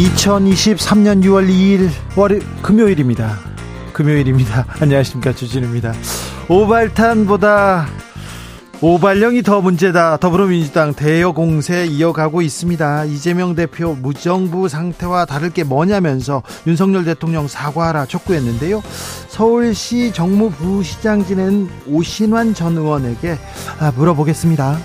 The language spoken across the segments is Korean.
2023년 6월 2일 월요 금요일입니다. 금요일입니다. 안녕하십니까 주진우입니다. 오발탄보다 오발령이 더 문제다. 더불어민주당 대여 공세 이어가고 있습니다. 이재명 대표 무정부 상태와 다를 게 뭐냐면서 윤석열 대통령 사과하라 촉구했는데요. 서울시 정무부시장 지낸 오신환 전 의원에게 아, 물어보겠습니다.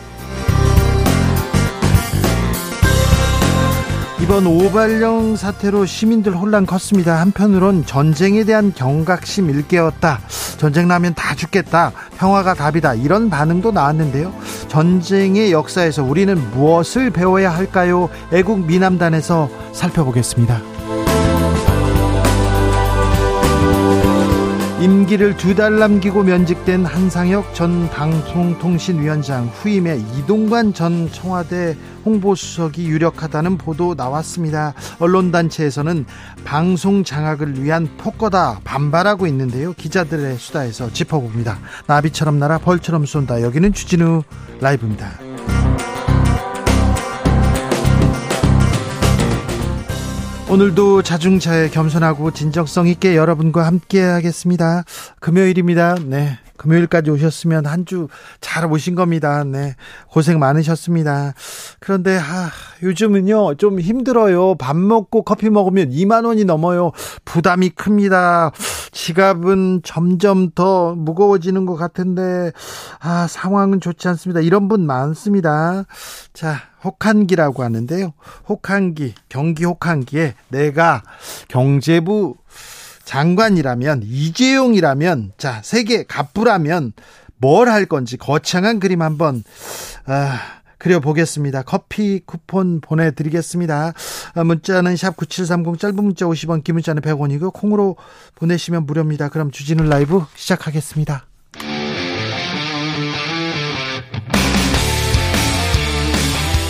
이번 오발령 사태로 시민들 혼란 컸습니다. 한편으론 전쟁에 대한 경각심 일깨웠다. 전쟁 나면 다 죽겠다. 평화가 답이다. 이런 반응도 나왔는데요. 전쟁의 역사에서 우리는 무엇을 배워야 할까요? 애국 미남단에서 살펴보겠습니다. 임기를 두 달 남기고 면직된 한상혁 전 방송통신위원장 후임에 이동관 전 청와대 홍보수석이 유력하다는 보도 나왔습니다. 언론단체에서는 방송 장악을 위한 폭거다 반발하고 있는데요. 기자들의 수다에서 짚어봅니다. 나비처럼 날아 벌처럼 쏜다. 여기는 주진우 라이브입니다. 오늘도 자중차에 겸손하고 진정성 있게 여러분과 함께 하겠습니다. 금요일입니다. 네. 금요일까지 오셨으면 한 주 잘 오신 겁니다. 네. 고생 많으셨습니다. 그런데, 아, 요즘은요, 좀 힘들어요. 밥 먹고 커피 먹으면 2만 원이 넘어요. 부담이 큽니다. 지갑은 점점 더 무거워지는 것 같은데, 아, 상황은 좋지 않습니다. 이런 분 많습니다. 자, 혹한기라고 하는데요. 혹한기, 경기 혹한기에 내가 경제부 장관이라면 이재용이라면 자 세계 갑부라면 뭘 할 건지 거창한 그림 한번 아, 그려보겠습니다. 커피 쿠폰 보내드리겠습니다. 아, 문자는 샵 9730 짧은 문자 50원 긴 문자는 100원이고 콩으로 보내시면 무료입니다. 그럼 주진우 라이브 시작하겠습니다.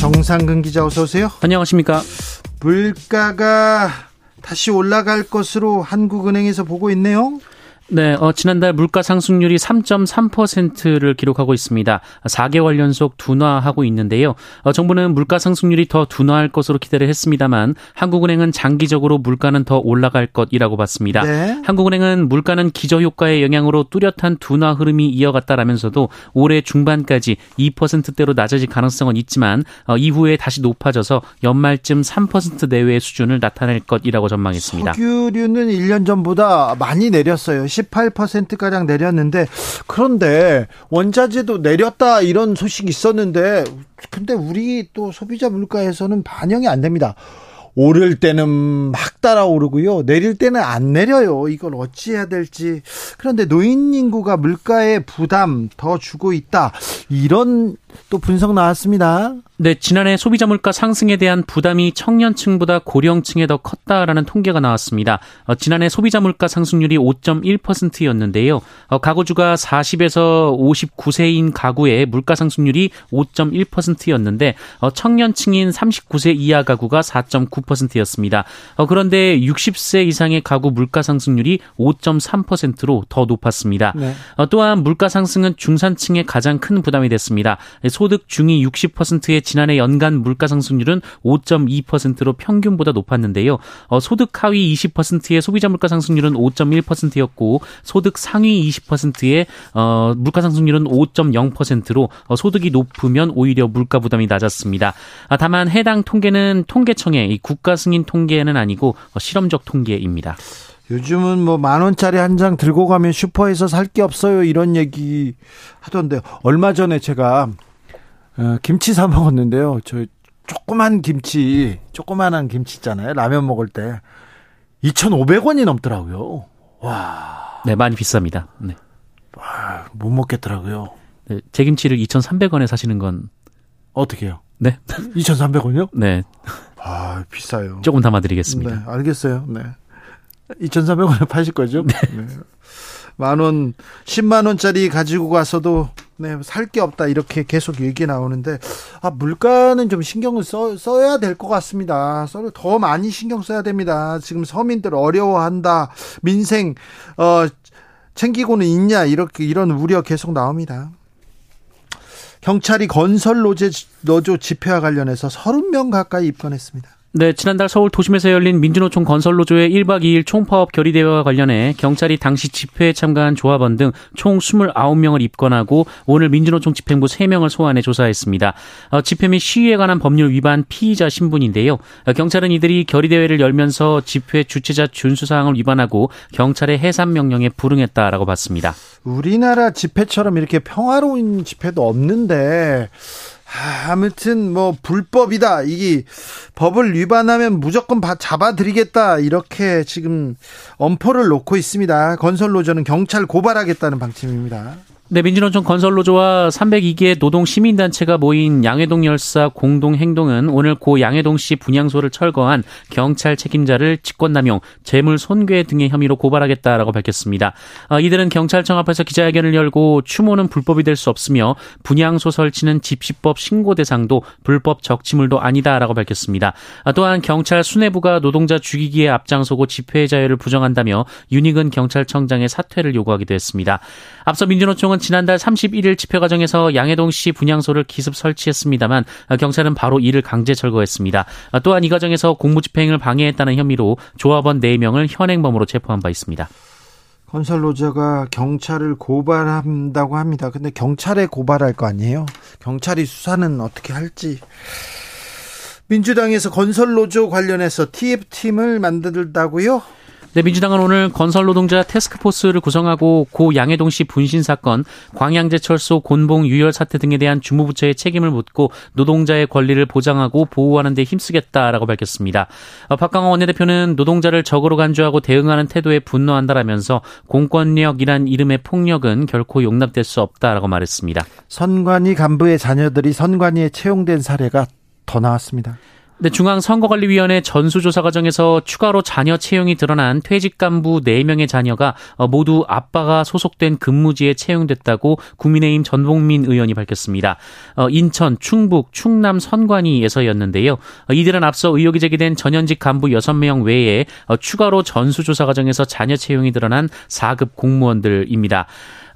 정상근 기자 어서 오세요. 안녕하십니까. 물가가 다시 올라갈 것으로 한국은행에서 보고 있네요. 네, 어, 지난달 물가 상승률이 3.3%를 기록하고 있습니다. 4개월 연속 둔화하고 있는데요. 어, 정부는 물가 상승률이 더 둔화할 것으로 기대를 했습니다만 한국은행은 장기적으로 물가는 더 올라갈 것이라고 봤습니다. 네. 한국은행은 물가는 기저 효과의 영향으로 뚜렷한 둔화 흐름이 이어갔다라면서도 올해 중반까지 2%대로 낮아질 가능성은 있지만 어, 이후에 다시 높아져서 연말쯤 3% 내외의 수준을 나타낼 것이라고 전망했습니다. 석유류는 1년 전보다 많이 내렸어요. 18%가량 내렸는데 그런데 원자재도 내렸다 이런 소식이 있었는데 근데 우리 또 소비자 물가에서는 반영이 안 됩니다. 오를 때는 막 따라오르고요. 내릴 때는 안 내려요. 이걸 어찌해야 될지. 그런데 노인 인구가 물가에 부담 더 주고 있다. 이런 또 분석 나왔습니다. 네, 지난해 소비자 물가 상승에 대한 부담이 청년층보다 고령층에 더 컸다라는 통계가 나왔습니다. 어, 지난해 소비자 물가 상승률이 5.1%였는데요. 어, 가구주가 40에서 59세인 가구의 물가 상승률이 5.1%였는데 어, 청년층인 39세 이하 가구가 4.9%였습니다. 어, 그런데 60세 이상의 가구 물가 상승률이 5.3%로 더 높았습니다. 네. 어, 또한 물가 상승은 중산층에 가장 큰 부담이 됐습니다. 소득 중위 60%의 지난해 연간 물가 상승률은 5.2%로 평균보다 높았는데요. 어, 소득 하위 20%의 소비자 물가 상승률은 5.1%였고 소득 상위 20%의 어, 물가 상승률은 5.0%로 어, 소득이 높으면 오히려 물가 부담이 낮았습니다. 아, 다만 해당 통계는 통계청의 국가 승인 통계는 아니고 어, 실험적 통계입니다. 요즘은 뭐 만 원짜리 한 장 들고 가면 슈퍼에서 살 게 없어요 이런 얘기 하던데 얼마 전에 제가 어, 김치 사 먹었는데요. 저 조그만 김치, 조그만한 김치 있잖아요. 라면 먹을 때 2,500원이 넘더라고요. 와. 네, 많이 비쌉니다. 네. 와, 못 먹겠더라고요. 네, 제 김치를 2,300원에 사시는 건 어떻게 해요? 네. 2,300원이요? 네. 아, 비싸요. 조금 담아 드리겠습니다. 네, 알겠어요. 네. 2,400원에 파실 거죠? 네. 네. 만 원, 10만 원짜리 가지고 가서도 네, 살 게 없다 이렇게 계속 얘기 나오는데 아, 물가는 좀 신경을 써, 써야 될 것 같습니다. 더 많이 신경 써야 됩니다. 지금 서민들 어려워한다. 민생 어 챙기고는 있냐 이렇게 이런 우려 계속 나옵니다. 경찰이 건설 노조 집회와 관련해서 30명 가까이 입건했습니다. 네, 지난달 서울 도심에서 열린 민주노총 건설노조의 1박 2일 총파업 결의대회와 관련해 경찰이 당시 집회에 참가한 조합원 등 총 29명을 입건하고 오늘 민주노총 집행부 3명을 소환해 조사했습니다. 어, 집회 및 시위에 관한 법률 위반 피의자 신분인데요. 어, 경찰은 이들이 결의대회를 열면서 집회 주최자 준수사항을 위반하고 경찰의 해산 명령에 불응했다라고 봤습니다. 우리나라 집회처럼 이렇게 평화로운 집회도 없는데 아, 아무튼 뭐 불법이다. 이게 법을 위반하면 무조건 잡아드리겠다. 이렇게 지금 엄포를 놓고 있습니다. 건설노조는 경찰 고발하겠다는 방침입니다. 네, 민주노총 건설노조와 302개 노동 시민단체가 모인 양해동 열사 공동행동은 오늘 고 양해동 씨 분향소를 철거한 경찰 책임자를 직권남용, 재물 손괴 등의 혐의로 고발하겠다라고 밝혔습니다. 아, 이들은 경찰청 앞에서 기자회견을 열고 추모는 불법이 될 수 없으며 분향소 설치는 집시법 신고 대상도 불법 적치물도 아니다라고 밝혔습니다. 아, 또한 경찰 수뇌부가 노동자 죽이기에 앞장서고 집회 자유를 부정한다며 윤익은 경찰청장의 사퇴를 요구하기도 했습니다. 앞서 민주노총은 지난달 31일 집회 과정에서 양해동 씨 분향소를 기습 설치했습니다만 경찰은 바로 이를 강제 철거했습니다. 또한 이 과정에서 공무집행을 방해했다는 혐의로 조합원 4명을 현행범으로 체포한 바 있습니다. 건설 노조가 경찰을 고발한다고 합니다. 근데 경찰에 고발할 거 아니에요? 경찰이 수사는 어떻게 할지. 민주당에서 건설 노조 관련해서 TF팀을 만들다고요? 네, 민주당은 오늘 건설 노동자 테스크포스를 구성하고 고 양해동 씨 분신 사건, 광양제철소 곤봉 유혈 사태 등에 대한 주무부처의 책임을 묻고 노동자의 권리를 보장하고 보호하는 데 힘쓰겠다라고 밝혔습니다. 어, 박강원 원내대표는 노동자를 적으로 간주하고 대응하는 태도에 분노한다라면서 공권력이란 이름의 폭력은 결코 용납될 수 없다라고 말했습니다. 선관위 간부의 자녀들이 선관위에 채용된 사례가 더 나왔습니다. 네, 중앙선거관리위원회 전수조사 과정에서 추가로 자녀 채용이 드러난 퇴직 간부 4명의 자녀가 어, 모두 아빠가 소속된 근무지에 채용됐다고 국민의힘 전봉민 의원이 밝혔습니다. 어, 인천, 충북, 충남 선관위에서였는데요. 어, 이들은 앞서 의혹이 제기된 전현직 간부 6명 외에 추가로 전수조사 과정에서 자녀 채용이 드러난 4급 공무원들입니다.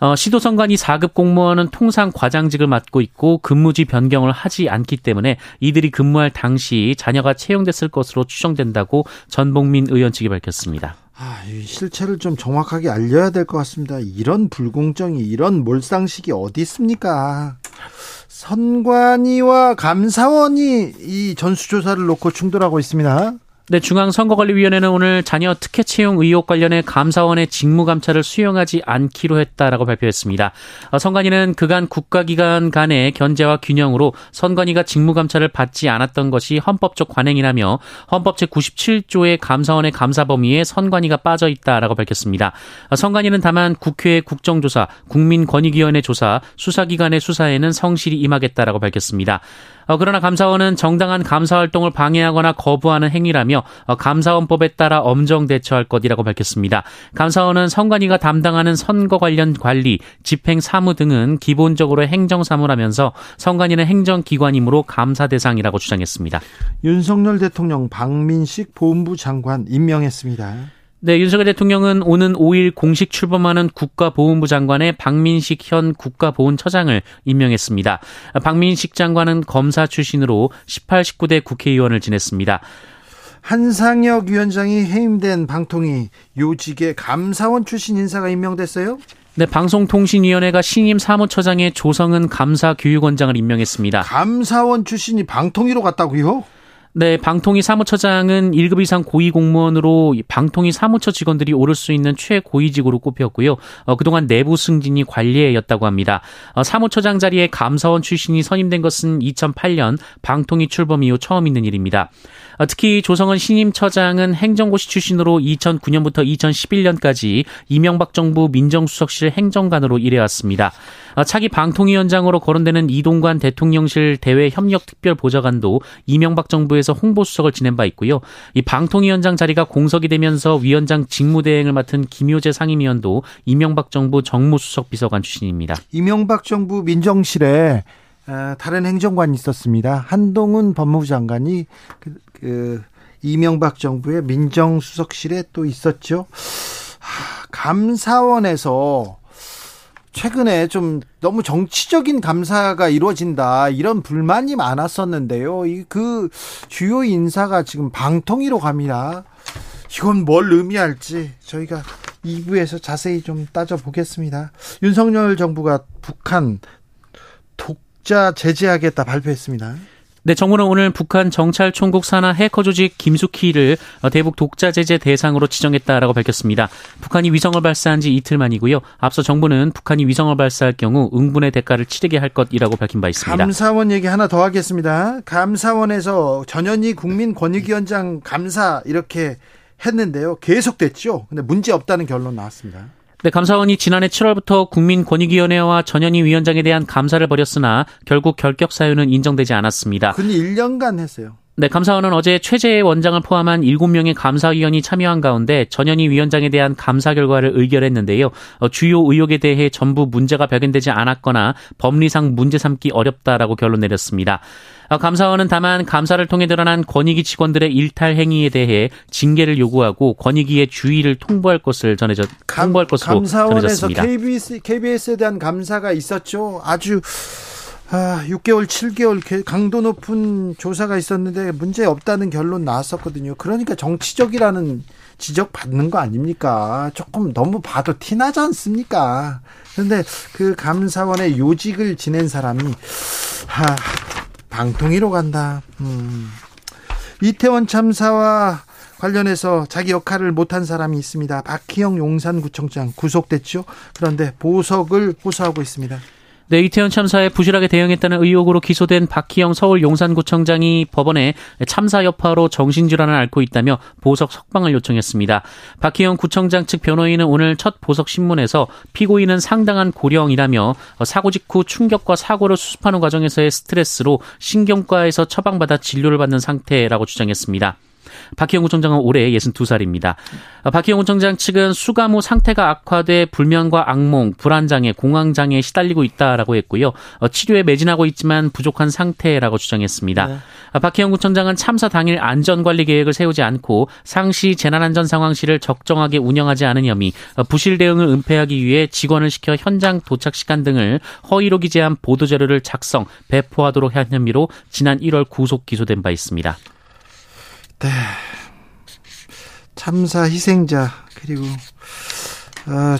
어, 시도선관위 4급 공무원은 통상 과장직을 맡고 있고 근무지 변경을 하지 않기 때문에 이들이 근무할 당시 자녀가 채용됐을 것으로 추정된다고 전봉민 의원 측이 밝혔습니다. 아, 이 실체를 좀 정확하게 알려야 될 것 같습니다. 이런 불공정이, 이런 몰상식이 어디 있습니까? 선관위와 감사원이 이 전수조사를 놓고 충돌하고 있습니다. 네, 중앙선거관리위원회는 오늘 자녀 특혜 채용 의혹 관련해 감사원의 직무 감찰을 수용하지 않기로 했다라고 발표했습니다. 어, 선관위는 그간 국가기관 간의 견제와 균형으로 선관위가 직무 감찰을 받지 않았던 것이 헌법적 관행이라며 헌법 제97조의 감사원의 감사 범위에 선관위가 빠져 있다라고 밝혔습니다. 어, 선관위는 다만 국회 국정조사, 국민권익위원회 조사, 수사기관의 수사에는 성실히 임하겠다라고 밝혔습니다. 어, 그러나 감사원은 정당한 감사 활동을 방해하거나 거부하는 행위라며 어, 감사원법에 따라 엄정 대처할 것이라고 밝혔습니다. 감사원은 선관위가 담당하는 선거 관련 관리, 집행 사무 등은 기본적으로 행정 사무라면서 선관위는 행정기관이므로 감사 대상이라고 주장했습니다. 윤석열 대통령 박민식 보훈부 장관 임명했습니다. 네, 윤석열 대통령은 오는 5일 공식 출범하는 국가보훈부 장관에 박민식 현 국가보훈처장을 임명했습니다. 박민식 장관은 검사 출신으로 18, 19대 국회의원을 지냈습니다. 한상혁 위원장이 해임된 방통위 요직에 감사원 출신 인사가 임명됐어요? 네, 방송통신위원회가 신임 사무처장에 조성은 감사교육원장을 임명했습니다. 감사원 출신이 방통위로 갔다고요? 네, 방통위 사무처장은 1급 이상 고위 공무원으로 방통위 사무처 직원들이 오를 수 있는 최고위직으로 꼽혔고요. 어, 그동안 내부 승진이 관리해였다고 합니다. 어, 사무처장 자리에 감사원 출신이 선임된 것은 2008년 방통위 출범 이후 처음 있는 일입니다. 어, 특히 조성은 신임 처장은 행정고시 출신으로 2009년부터 2011년까지 이명박 정부 민정수석실 행정관으로 일해왔습니다. 어, 차기 방통위원장으로 거론되는 이동관 대통령실 대외 협력 특별 보좌관도 이명박 정부에서 홍보수석을 지낸 바 있고요. 이 방통위원장 자리가 공석이 되면서 위원장 직무대행을 맡은 김효재 상임위원도 이명박 정부 정무수석 비서관 출신입니다. 이명박 정부 민정실에 어, 다른 행정관이 있었습니다. 한동훈 법무부 장관이 그, 그 이명박 정부의 민정수석실에 또 있었죠. 감사원에서 최근에 좀 너무 정치적인 감사가 이루어진다 이런 불만이 많았었는데요. 이 그 주요 인사가 지금 방통위로 갑니다. 이건 뭘 의미할지 저희가 2부에서 자세히 좀 따져보겠습니다. 윤석열 정부가 북한 독자 제재하겠다 발표했습니다. 네, 정부는 오늘 북한 정찰 총국 산하 해커 조직 김숙희를 대북 독자 제재 대상으로 지정했다라고 밝혔습니다. 북한이 위성을 발사한 지 이틀 만이고요. 앞서 정부는 북한이 위성을 발사할 경우 응분의 대가를 치르게 할 것이라고 밝힌 바 있습니다. 감사원 얘기 하나 더 하겠습니다. 감사원에서 전현희 국민권익위원장 감사 이렇게 했는데요. 계속됐죠. 근데 문제 없다는 결론 나왔습니다. 네, 감사원이 지난해 7월부터 국민권익위원회와 전현희 위원장에 대한 감사를 벌였으나 결국 결격 사유는 인정되지 않았습니다. 근 1년간 했어요. 네, 감사원은 어제 최재 원장을 포함한 7명의 감사위원이 참여한 가운데 전현희 위원장에 대한 감사 결과를 의결했는데요. 어, 주요 의혹에 대해 전부 문제가 발견되지 않았거나 법리상 문제 삼기 어렵다라고 결론 내렸습니다. 어, 감사원은 다만 감사를 통해 드러난 권익위 직원들의 일탈 행위에 대해 징계를 요구하고 권익위의 주의를 통보할 것을 전해져 통보할 것으로 감사원에서 전해졌습니다. KBS KBS에 대한 감사가 있었죠. 아주 아, 6개월, 7개월 강도 높은 조사가 있었는데 문제 없다는 결론 나왔었거든요. 그러니까 정치적이라는 지적 받는 거 아닙니까? 조금 너무 봐도 티나지 않습니까? 그런데 그 감사원의 요직을 지낸 사람이 하, 방통위로 간다. 음. 이태원 참사와 관련해서 자기 역할을 못한 사람이 있습니다. 박희영 용산구청장 구속됐죠. 그런데 보석을 호소하고 있습니다. 네, 이태원 참사에 부실하게 대응했다는 의혹으로 기소된 박희영 서울 용산구청장이 법원에 참사 여파로 정신질환을 앓고 있다며 보석 석방을 요청했습니다. 박희영 구청장 측 변호인은 오늘 첫 보석 신문에서 피고인은 상당한 고령이라며 사고 직후 충격과 사고를 수습하는 과정에서의 스트레스로 신경과에서 처방받아 진료를 받는 상태라고 주장했습니다. 박희영 구청장은 올해 62살입니다. 박희영 구청장 측은 수감 후 상태가 악화돼 불면과 악몽, 불안장애, 공황장애에 시달리고 있다라고 했고요. 어, 치료에 매진하고 있지만 부족한 상태라고 주장했습니다. 네. 박희영 구청장은 참사 당일 안전관리 계획을 세우지 않고 상시 재난안전 상황실을 적정하게 운영하지 않은 혐의, 어, 부실 대응을 은폐하기 위해 직원을 시켜 현장 도착 시간 등을 허위로 기재한 보도자료를 작성, 배포하도록 한 혐의로 지난 1월 구속 기소된 바 있습니다. 네. 참사 희생자 그리고 어,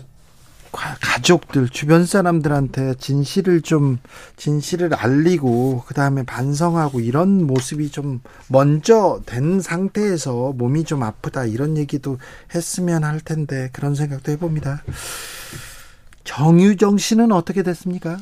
가족들 주변 사람들한테 진실을 좀 진실을 알리고 그 다음에 반성하고 이런 모습이 좀 먼저 된 상태에서 몸이 좀 아프다 이런 얘기도 했으면 할 텐데 그런 생각도 해봅니다. 정유정 씨는 어떻게 됐습니까?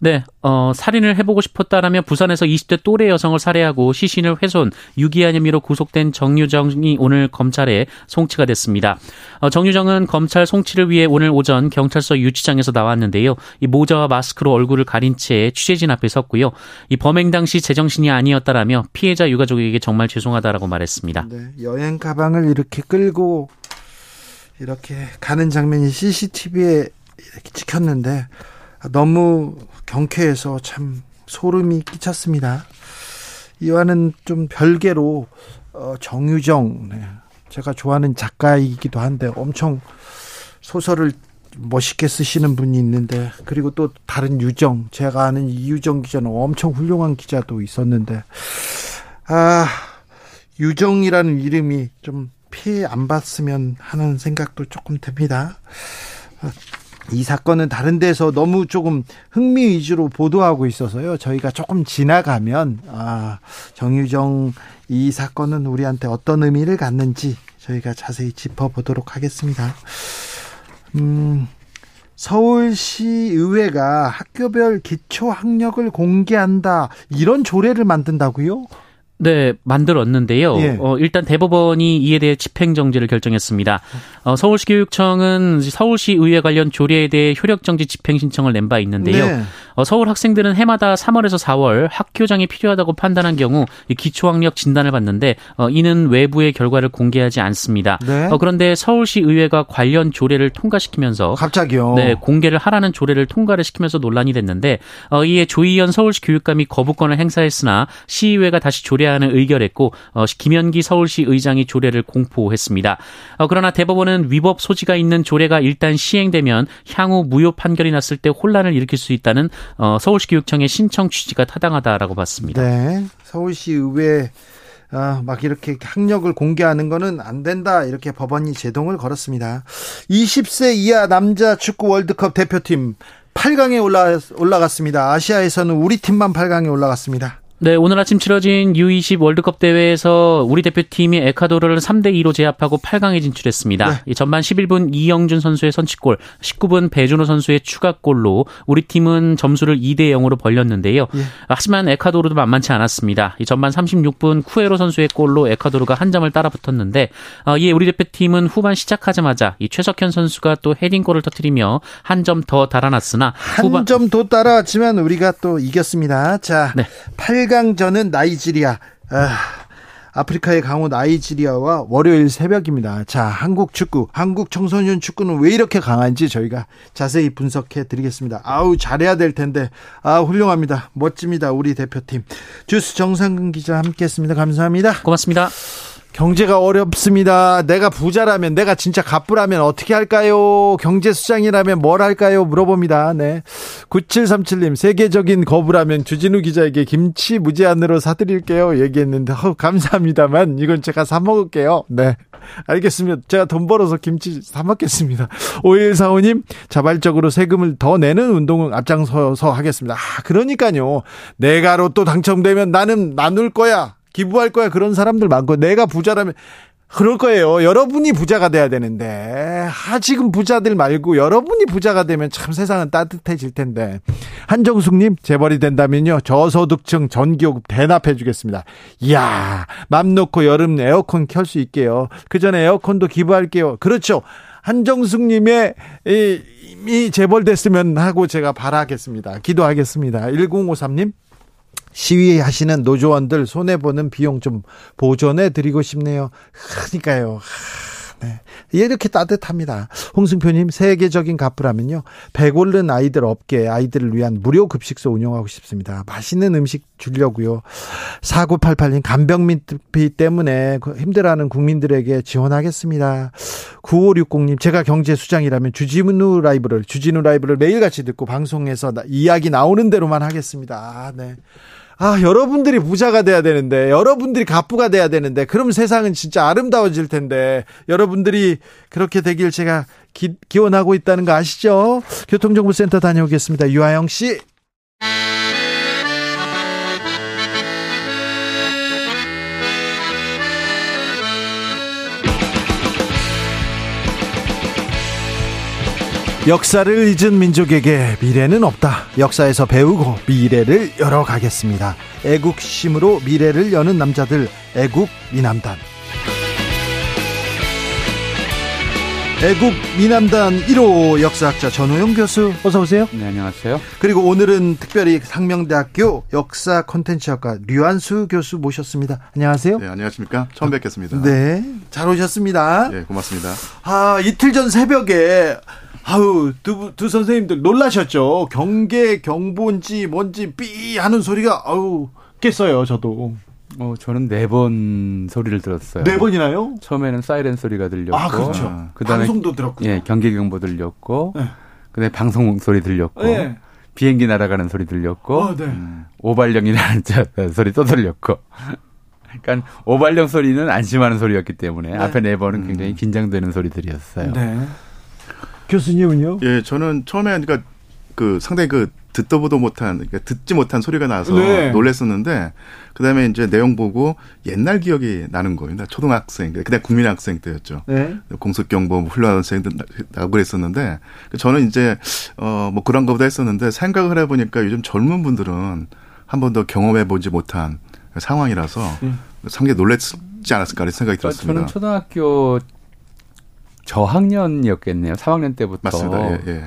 네, 어, 살인을 해보고 싶었다라며 부산에서 20대 또래 여성을 살해하고 시신을 훼손, 유기한 혐의로 구속된 정유정이 오늘 검찰에 송치가 됐습니다. 어, 정유정은 검찰 송치를 위해 오늘 오전 경찰서 유치장에서 나왔는데요. 이 모자와 마스크로 얼굴을 가린 채 취재진 앞에 섰고요. 이 범행 당시 제정신이 아니었다라며 피해자 유가족에게 정말 죄송하다라고 말했습니다. 네, 여행 가방을 이렇게 끌고 이렇게 가는 장면이 CCTV에 이렇게 찍혔는데 너무 경쾌해서 참 소름이 끼쳤습니다. 이와는 좀 별개로 어, 정유정 네. 제가 좋아하는 작가이기도 한데 엄청 소설을 멋있게 쓰시는 분이 있는데 그리고 또 다른 유정 제가 아는 이유정 기자는 엄청 훌륭한 기자도 있었는데 아 유정이라는 이름이 좀 피해 안 봤으면 하는 생각도 조금 듭니다. 이 사건은 다른 데서 너무 조금 흥미 위주로 보도하고 있어서요. 저희가 조금 지나가면 아, 정유정 이 사건은 우리한테 어떤 의미를 갖는지 저희가 자세히 짚어보도록 하겠습니다. 음, 서울시 의회가 학교별 기초 학력을 공개한다 이런 조례를 만든다고요? 네, 만들었는데요. 예. 어, 일단 대법원이 이에 대해 집행정지를 결정했습니다. 어, 서울시 교육청은 서울시 의회 관련 조례에 대해 효력정지 집행 신청을 낸 바 있는데요. 네. 어, 서울 학생들은 해마다 3월에서 4월 학교장이 필요하다고 판단한 경우 이 기초학력 진단을 받는데 어, 이는 외부의 결과를 공개하지 않습니다. 네. 어, 그런데 서울시 의회가 관련 조례를 통과시키면서 갑자기요. 네, 공개를 하라는 조례를 통과를 시키면서 논란이 됐는데 어, 이에 조희연 서울시 교육감이 거부권을 행사했으나 시의회가 다시 조례 안을 의결했고 어, 김현기 서울시 의장이 조례를 공포했습니다. 어, 그러나 대법원은 위법 소지가 있는 조례가 일단 시행되면 향후 무효 판결이 났을 때 혼란을 일으킬 수 있다는 어, 서울시 교육청의 신청 취지가 타당하다라고 봤습니다. 네. 서울시 의회 아, 막 이렇게 학력을 공개하는 거는 안 된다. 이렇게 법원이 제동을 걸었습니다. 20세 이하 남자 축구 월드컵 대표팀 8강에 올라, 올라갔습니다. 아시아에서는 우리 팀만 8강에 올라갔습니다. 네, 오늘 아침 치러진 U20 월드컵 대회에서 우리 대표팀이 에콰도르를 3대 2로 제압하고 8강에 진출했습니다. 네. 이 전반 11분 이영준 선수의 선취골, 19분 배준호 선수의 추가골로 우리 팀은 점수를 2대 0으로 벌렸는데요. 예. 하지만 에콰도르도 만만치 않았습니다. 이 전반 36분 쿠에로 선수의 골로 에콰도르가 한 점을 따라 붙었는데 어, 이에 우리 대표팀은 후반 시작하자마자 이 최석현 선수가 또 헤딩골을 터뜨리며 한 점 더 달아났으나 후반 한점더 따라왔지만 우리가 또 이겼습니다. 자, 네. 8 강전은 나이지리아. 아, 아프리카의 강호 나이지리아와 월요일 새벽입니다. 자, 한국 축구, 한국 청소년 축구는 왜 이렇게 강한지 저희가 자세히 분석해 드리겠습니다. 아우, 잘해야 될 텐데. 아, 훌륭합니다. 멋집니다. 우리 대표팀. 주스 정상근 기자 함께 했습니다. 감사합니다. 고맙습니다. 경제가 어렵습니다. 내가 부자라면, 내가 진짜 갑부라면 어떻게 할까요? 경제수장이라면 뭘 할까요? 물어봅니다. 네. 9737님, 세계적인 거부라면 주진우 기자에게 김치 무제한으로 사드릴게요. 얘기했는데, 어, 감사합니다만, 이건 제가 사먹을게요. 네. 알겠습니다. 제가 돈 벌어서 김치 사먹겠습니다. 5145님, 자발적으로 세금을 더 내는 운동을 앞장서서 하겠습니다. 아, 그러니까요. 내가 로또 당첨되면 나는 나눌 거야. 기부할 거야. 그런 사람들 많고 내가 부자라면 그럴 거예요. 여러분이 부자가 돼야 되는데 아 지금 부자들 말고 여러분이 부자가 되면 참 세상은 따뜻해질 텐데 한정숙님 재벌이 된다면요 저소득층 전기요금 대납해 주겠습니다. 이야 맘 놓고 여름 에어컨 켤 수 있게요. 그 전에 에어컨도 기부할게요. 그렇죠. 한정숙님의 이, 이 재벌 됐으면 하고 제가 바라겠습니다. 기도하겠습니다. 1053님 시위하시는 노조원들 손해보는 비용 좀 보존해 드리고 싶네요. 그러니까요. 네. 이렇게 따뜻합니다. 홍승표님, 세계적인 가프라면요. 배고른 아이들 업계, 아이들을 위한 무료 급식소 운영하고 싶습니다. 맛있는 음식 주려고요. 4988님, 간병민비 때문에 그 힘들어하는 국민들에게 지원하겠습니다. 9560님, 제가 경제수장이라면 주진우 라이브를, 주진우 라이브를 매일같이 듣고 방송에서 이야기 나오는 대로만 하겠습니다. 아, 네. 아, 여러분들이 부자가 돼야 되는데, 여러분들이 갑부가 돼야 되는데, 그럼 세상은 진짜 아름다워질 텐데, 여러분들이 그렇게 되길 제가 기, 기원하고 있다는 거 아시죠? 교통정보센터 다녀오겠습니다. 유하영 씨. 역사를 잊은 민족에게 미래는 없다. 역사에서 배우고 미래를 열어가겠습니다. 애국심으로 미래를 여는 남자들, 애국 미남단. 애국 미남단 1호 역사학자 전호영 교수 어서 오세요. 네, 안녕하세요. 그리고 오늘은 특별히 상명대학교 역사 콘텐츠학과 류한수 교수 모셨습니다. 안녕하세요. 네, 안녕하십니까. 처음 뵙겠습니다. 네, 잘 오셨습니다. 네, 고맙습니다. 아, 이틀 전 새벽에 아우 두, 두 선생님들 놀라셨죠. 경계 경보인지 뭔지 삐 하는 소리가 아우 깼어요. 저도 어, 저는 네 번 소리를 들었어요. 네 번이나요? 처음에는 사이렌 소리가 들렸고. 아, 그렇죠. 어, 그다음에 방송도 들었고. 예, 경계 경보 들렸고. 네. 그다음에 방송 소리 들렸고. 네. 비행기 날아가는 소리 들렸고. 어, 네. 음, 오발령이라는 소리 또 들렸고. 그러니까 오발령 소리는 안심하는 소리였기 때문에 네. 앞에 네 번은 굉장히 음. 긴장되는 소리들이었어요. 네. 교수님은요? 예, 저는 처음에 그러니까 그 상당히 그 듣도 보도 못한 그러니까 듣지 못한 소리가 나서 네. 놀랬었는데 그다음에 이제 내용 보고 옛날 기억이 나는. 나 초등학생 그냥 국민학생 때였죠. 네. 공습경보 훈련생들 나고 그랬었는데 저는 이제 어 뭐 그런 거보다 했었는데 생각을 해 보니까 요즘 젊은 분들은 한 번도 경험해 보지 못한 상황이라서 음. 상당히 놀랬지 않았을까 하는 생각이 들었습니다. 저는 초등학교 저학년이었겠네요. 3학년 때부터. 맞습니다. 예, 예.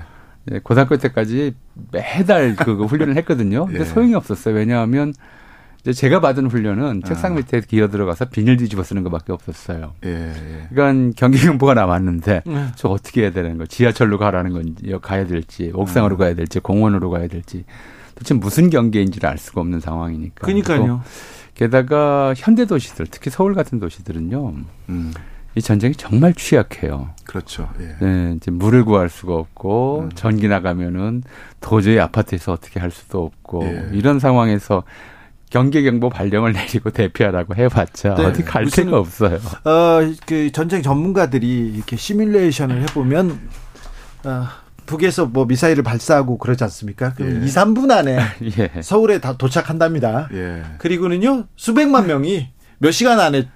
예, 고등학교 때까지 매달 그 훈련을 했거든요. 근데 예. 소용이 없었어요. 왜냐하면 이제 제가 받은 훈련은 아. 책상 밑에 기어 들어가서 비닐 뒤집어 쓰는 것밖에 없었어요. 예, 예. 그러니까 경기 경보가 나왔는데 네. 저 어떻게 해야 되는 거? 지하철로 가라는 건지 가야 될지 옥상으로 음. 가야 될지 공원으로 가야 될지 도대체 무슨 경계인지를 알 수가 없는 상황이니까. 그러니까요. 게다가 현대 도시들 특히 서울 같은 도시들은요. 음. 이 전쟁이 정말 취약해요. 그렇죠. 예. 네, 이제 물을 구할 수가 없고 음. 전기 나가면은 도저히 아파트에서 어떻게 할 수도 없고 예. 이런 상황에서 경계 경보 발령을 내리고 대피하라고 해봤자 네, 어디 갈 데가 없어요. 어, 그 전쟁 전문가들이 이렇게 시뮬레이션을 해보면 어, 북에서 뭐 미사일을 발사하고 그러지 않습니까? 그럼 예. 2, 3분 안에 예. 서울에 다 도착한답니다. 예. 그리고는요 수백만 명이 몇 시간 안에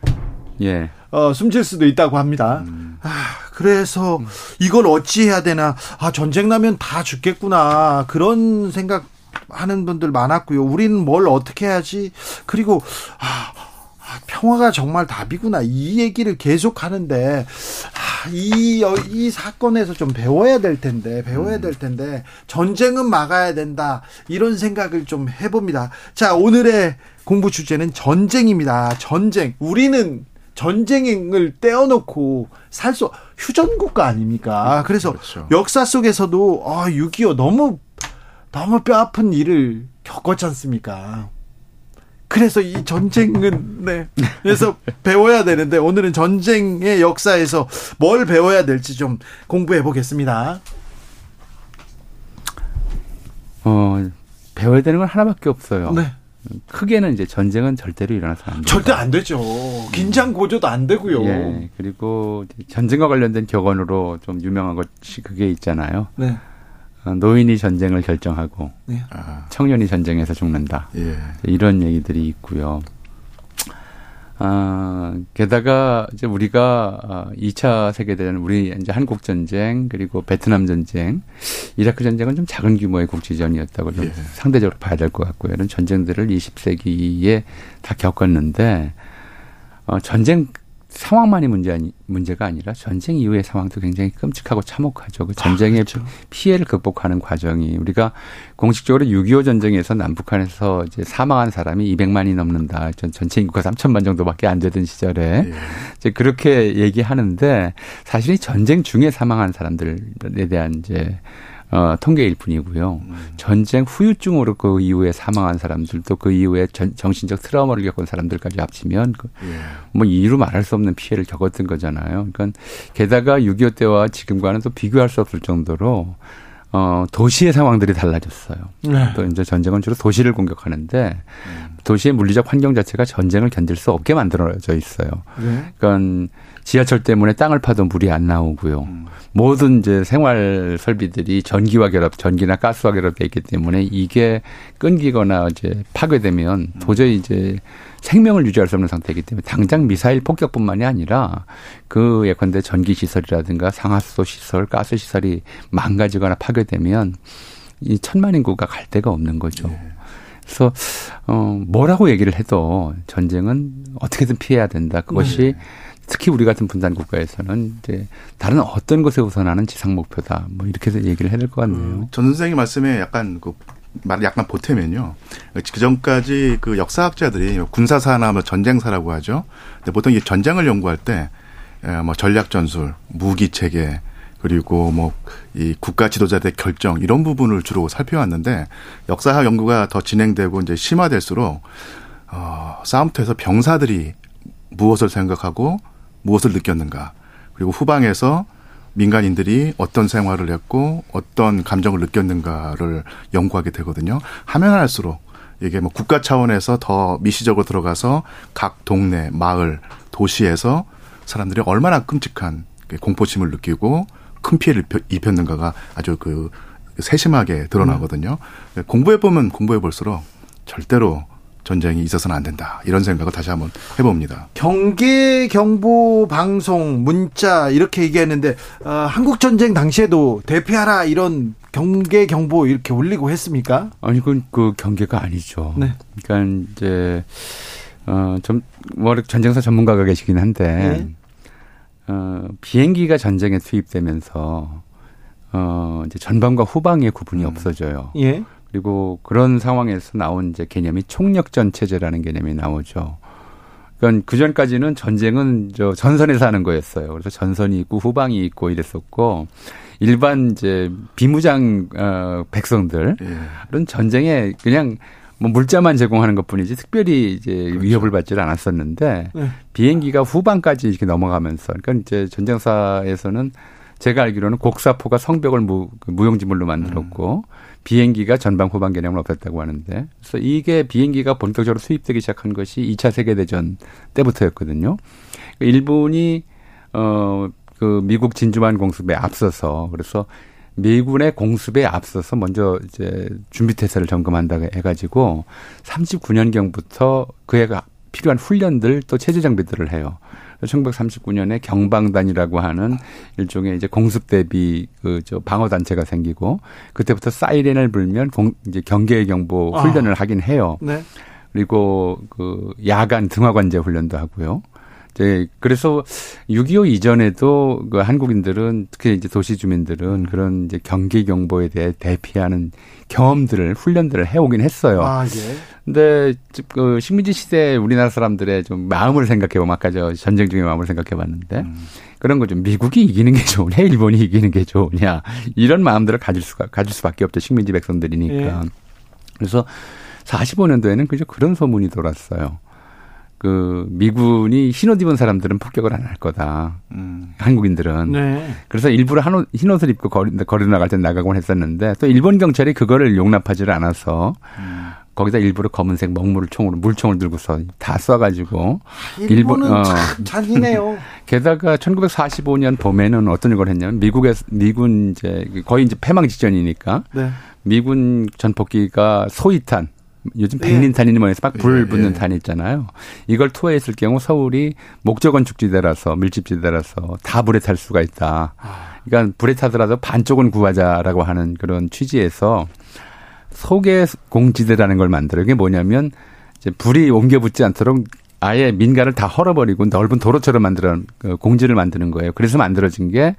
예. 어, 숨질 수도 있다고 합니다. 음. 아, 그래서 이걸 어찌 해야 되나? 아, 전쟁 나면 다 죽겠구나. 그런 생각 하는 분들 많았고요. 우리는 뭘 어떻게 해야지? 그리고 아, 아 평화가 정말 답이구나. 이 얘기를 계속 하는데, 아, 이, 이 사건에서 좀 배워야 될 텐데, 배워야 될 텐데, 전쟁은 막아야 된다. 이런 생각을 좀 해봅니다. 자, 오늘의 공부 주제는 전쟁입니다. 전쟁. 우리는 전쟁을 떼어놓고 살 수 휴전국가 아닙니까? 그래서 그렇죠. 역사 속에서도 아, 6.25 너무 너무 뼈 아픈 일을 겪었지 않습니까? 그래서 이 전쟁은 네. 그래서 배워야 되는데 오늘은 전쟁의 역사에서 뭘 배워야 될지 좀 공부해 보겠습니다. 어, 배워야 되는 건 하나밖에 없어요. 네. 크게는 이제 전쟁은 절대로 일어나서 안 돼요. 절대 안 되죠. 긴장 고조도 안 되고요. 예. 그리고 전쟁과 관련된 격언으로 좀 유명한 것이 그게 있잖아요. 네. 어, 노인이 전쟁을 결정하고 네. 청년이 전쟁에서 죽는다. 예. 이런 얘기들이 있고요. 아, 게다가 이제 우리가 2차 아, 세계대전, 우리 이제 한국 전쟁, 그리고 베트남 전쟁, 이라크 전쟁은 좀 작은 규모의 국지전이었다고 좀 예. 상대적으로 봐야 될 것 같고요. 이런 전쟁들을 20세기에 다 겪었는데, 어, 전쟁 상황만이 문제 아니, 문제가 아니라 전쟁 이후의 상황도 굉장히 끔찍하고 참혹하죠. 그 전쟁의 아, 그렇죠. 피해를 극복하는 과정이 우리가 공식적으로 6.25 전쟁에서 남북한에서 이제 사망한 사람이 200만이 넘는다. 전 전체 인구가 3천만 정도밖에 안 되던 시절에 예. 이제 그렇게 얘기하는데 사실 이 전쟁 중에 사망한 사람들에 대한 이제 어, 통계일 뿐이고요. 음. 전쟁 후유증으로 그 이후에 사망한 사람들도 그 이후에 전, 정신적 트라우마를 겪은 사람들까지 합치면 그, 예. 뭐 이루 말할 수 없는 피해를 겪었던 거잖아요. 그러니까 게다가 6.25 때와 지금과는 또 비교할 수 없을 정도로 어, 도시의 상황들이 달라졌어요. 네. 또 이제 전쟁은 주로 도시를 공격하는데 음. 도시의 물리적 환경 자체가 전쟁을 견딜 수 없게 만들어져 있어요. 네. 그러니까 지하철 때문에 땅을 파도 물이 안 나오고요. 음. 모든 이제 생활 설비들이 전기와 결합, 전기나 가스와 결합돼 있기 때문에 이게 끊기거나 이제 파괴되면 음. 도저히 이제 생명을 유지할 수 없는 상태이기 때문에 당장 미사일 폭격뿐만이 아니라 그 예컨대 전기 시설이라든가 상하수도 시설, 가스 시설이 망가지거나 파괴되면 이 천만 인구가 갈 데가 없는 거죠. 네. 그래서 어 뭐라고 얘기를 해도 전쟁은 어떻게든 피해야 된다. 그것이 네. 특히 우리 같은 분단 국가에서는 이제 다른 어떤 것에 우선하는 지상 목표다. 뭐 이렇게 얘기를 해야 될 것 같네요. 음, 전 선생님 말씀에 약간 그말 약간 보태면요. 그 전까지 그 역사학자들이 군사사나 뭐 전쟁사라고 하죠. 근데 보통 이 전쟁을 연구할 때뭐 예, 전략 전술, 무기 체계, 그리고 뭐 이 국가 지도자들의 결정 이런 부분을 주로 살펴왔는데 역사학 연구가 더 진행되고 이제 심화될수록 어, 싸움터에서 병사들이 무엇을 생각하고 무엇을 느꼈는가 그리고 후방에서 민간인들이 어떤 생활을 했고 어떤 감정을 느꼈는가를 연구하게 되거든요. 하면 할수록 이게 뭐 국가 차원에서 더 미시적으로 들어가서 각 동네, 마을, 도시에서 사람들이 얼마나 끔찍한 공포심을 느끼고 큰 피해를 입혔는가가 아주 그 세심하게 드러나거든요. 공부해 보면 공부해 볼수록 절대로 전쟁이 있어서는 안 된다. 이런 생각을 다시 한번 해봅니다. 경계 경보 방송 문자 이렇게 얘기했는데 어, 한국 전쟁 당시에도 대피하라 이런 경계 경보 이렇게 올리고 했습니까? 아니 그건 그 경계가 아니죠. 네. 그러니까 이제 어좀 뭐 전쟁사 전문가가 계시긴 한데 네. 어 비행기가 전쟁에 투입되면서 어 이제 전방과 후방의 구분이 음. 없어져요. 예. 그리고 그런 상황에서 나온 이제 개념이 총력전 체제라는 개념이 나오죠. 그러니까 그 전까지는 전쟁은 저 전선에서 하는 거였어요. 그래서 전선이 있고 후방이 있고 이랬었고 일반 이제 비무장 어 백성들은 예. 전쟁에 그냥 뭐 물자만 제공하는 것뿐이지 특별히 이제 그렇죠. 위협을 받지 않았었는데 네. 비행기가 후방까지 이렇게 넘어가면서 그러니까 이제 전쟁사에서는 제가 알기로는 곡사포가 성벽을 무, 그 무용지물로 만들었고 음. 비행기가 전방 후방 개념을 없앴다고 하는데 그래서 이게 비행기가 본격적으로 수입되기 시작한 것이 2차 세계 대전 때부터였거든요. 일본이 어그 미국 진주만 공습에 앞서서 그래서 미군의 공습에 앞서서 먼저 이제 준비 태세를 점검한다고 해가지고 39년경부터 그에 필요한 훈련들 또 체제 정비들을 해요. 1939년에 경방단이라고 하는 일종의 이제 공습 대비 그 저 방어 단체가 생기고 그때부터 사이렌을 불면 공 이제 경계 경보 아. 훈련을 아. 하긴 해요. 네. 그리고 그 야간 등화관제 훈련도 하고요. 이제 그래서 6.25 이전에도 그 한국인들은 특히 이제 도시 주민들은 그런 이제 경계 경보에 대해 대피하는 경험들을 훈련들을 해오긴 했어요. 아, 예. 근데 그 식민지 시대 우리나라 사람들의 좀 마음을 생각해 보면 아까 저 전쟁 중의 마음을 생각해 봤는데 음. 그런 거죠. 미국이 이기는 게 좋으냐, 일본이 이기는 게 좋으냐 이런 마음들을 가질 수가 가질 수밖에 없죠. 식민지 백성들이니까. 예. 그래서 45년도에는 그저 그런 소문이 돌았어요. 그 미군이 흰옷 입은 사람들은 폭격을 안 할 거다. 음. 한국인들은. 네. 그래서 일부러 한옷, 흰옷을 입고 거리, 거리 나갈 때 나가곤 했었는데 또 일본 경찰이 그거를 용납하지를 않아서 음. 거기다 일부러 검은색 먹물을 총으로 물총을 들고서 다 쏴가지고 일본 어. 잔인해요. 게다가 1945년 봄에는 어떤 걸 했냐면 미국의 미군 이제 거의 이제 패망 직전이니까 네. 미군 전폭기가 소위탄 요즘 네. 백린탄이니 뭐해서 막불 예, 붙는 예. 탄 있잖아요. 이걸 투하했을 경우 서울이 목적 건 축지대라서 밀집지대라서 다 불에 탈 수가 있다. 아. 그러니까 불에 타더라도 반쪽은 구하자라고 하는 그런 취지에서 소개 공지대라는 걸 만들어요. 이게 뭐냐면 이제 불이 옮겨 붙지 않도록 아예 민가를 다 헐어버리고 넓은 도로처럼 만들어 그 공지를 만드는 거예요. 그래서 만들어진 게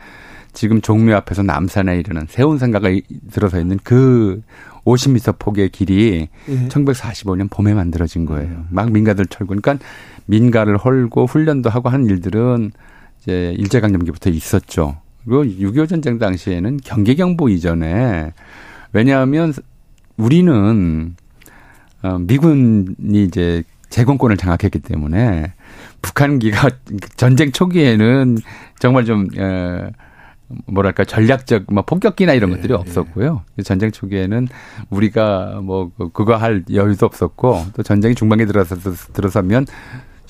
지금 종묘 앞에서 남산에 이르는 세운상가가 들어서 있는 그 50m 폭의 길이 예. 1945년 봄에 만들어진 거예요. 음. 막 민가들 철고. 그러니까 민가를 헐고 훈련도 하고 하는 일들은 이제 일제강점기부터 있었죠. 그리고 6.25 전쟁 당시에는 경계경보 이전에 왜냐하면 우리는 어 미군이 이제 제공권을 장악했기 때문에 북한기가 전쟁 초기에는 정말 좀 어, 뭐랄까 전략적 뭐 폭격기나 이런 예, 것들이 예. 없었고요. 예. 전쟁 초기에는 우리가 뭐 그, 그거 할 여유도 없었고 또 전쟁이 중반에 들어서 들어서면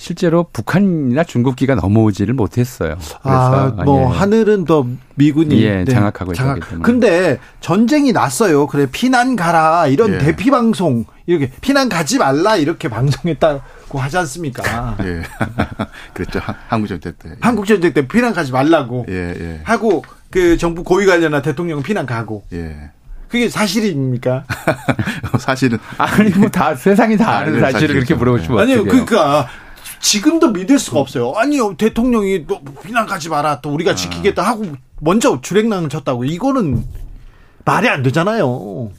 실제로 북한이나 중국기가 넘어오지를 못했어요. 아, 뭐 예. 하늘은 더 미군이 예, 네. 장악하고 장악. 있기 때문에. 근데 전쟁이 났어요. 그래 피난 가라 이런 예. 대피 방송 이렇게 피난 가지 말라 이렇게 방송했다고 하지 않습니까? 예. 그렇죠. 한국 전쟁 때. 한국 전쟁 때 피난 가지 말라고 예, 예. 하고 그 정부 고위 관련한 대통령은 피난 가고. 예. 그게 사실입니까? 사실은 아니 뭐 다 세상이 다 아는 사실을 그렇게 물어보시면 아니요 그러니까 지금도 믿을 수가 없어요. 아니요 대통령이 또 피난 가지 마라 또 우리가 지키겠다 하고 먼저 주랭랑을 쳤다고 이거는 말이 안 되잖아요.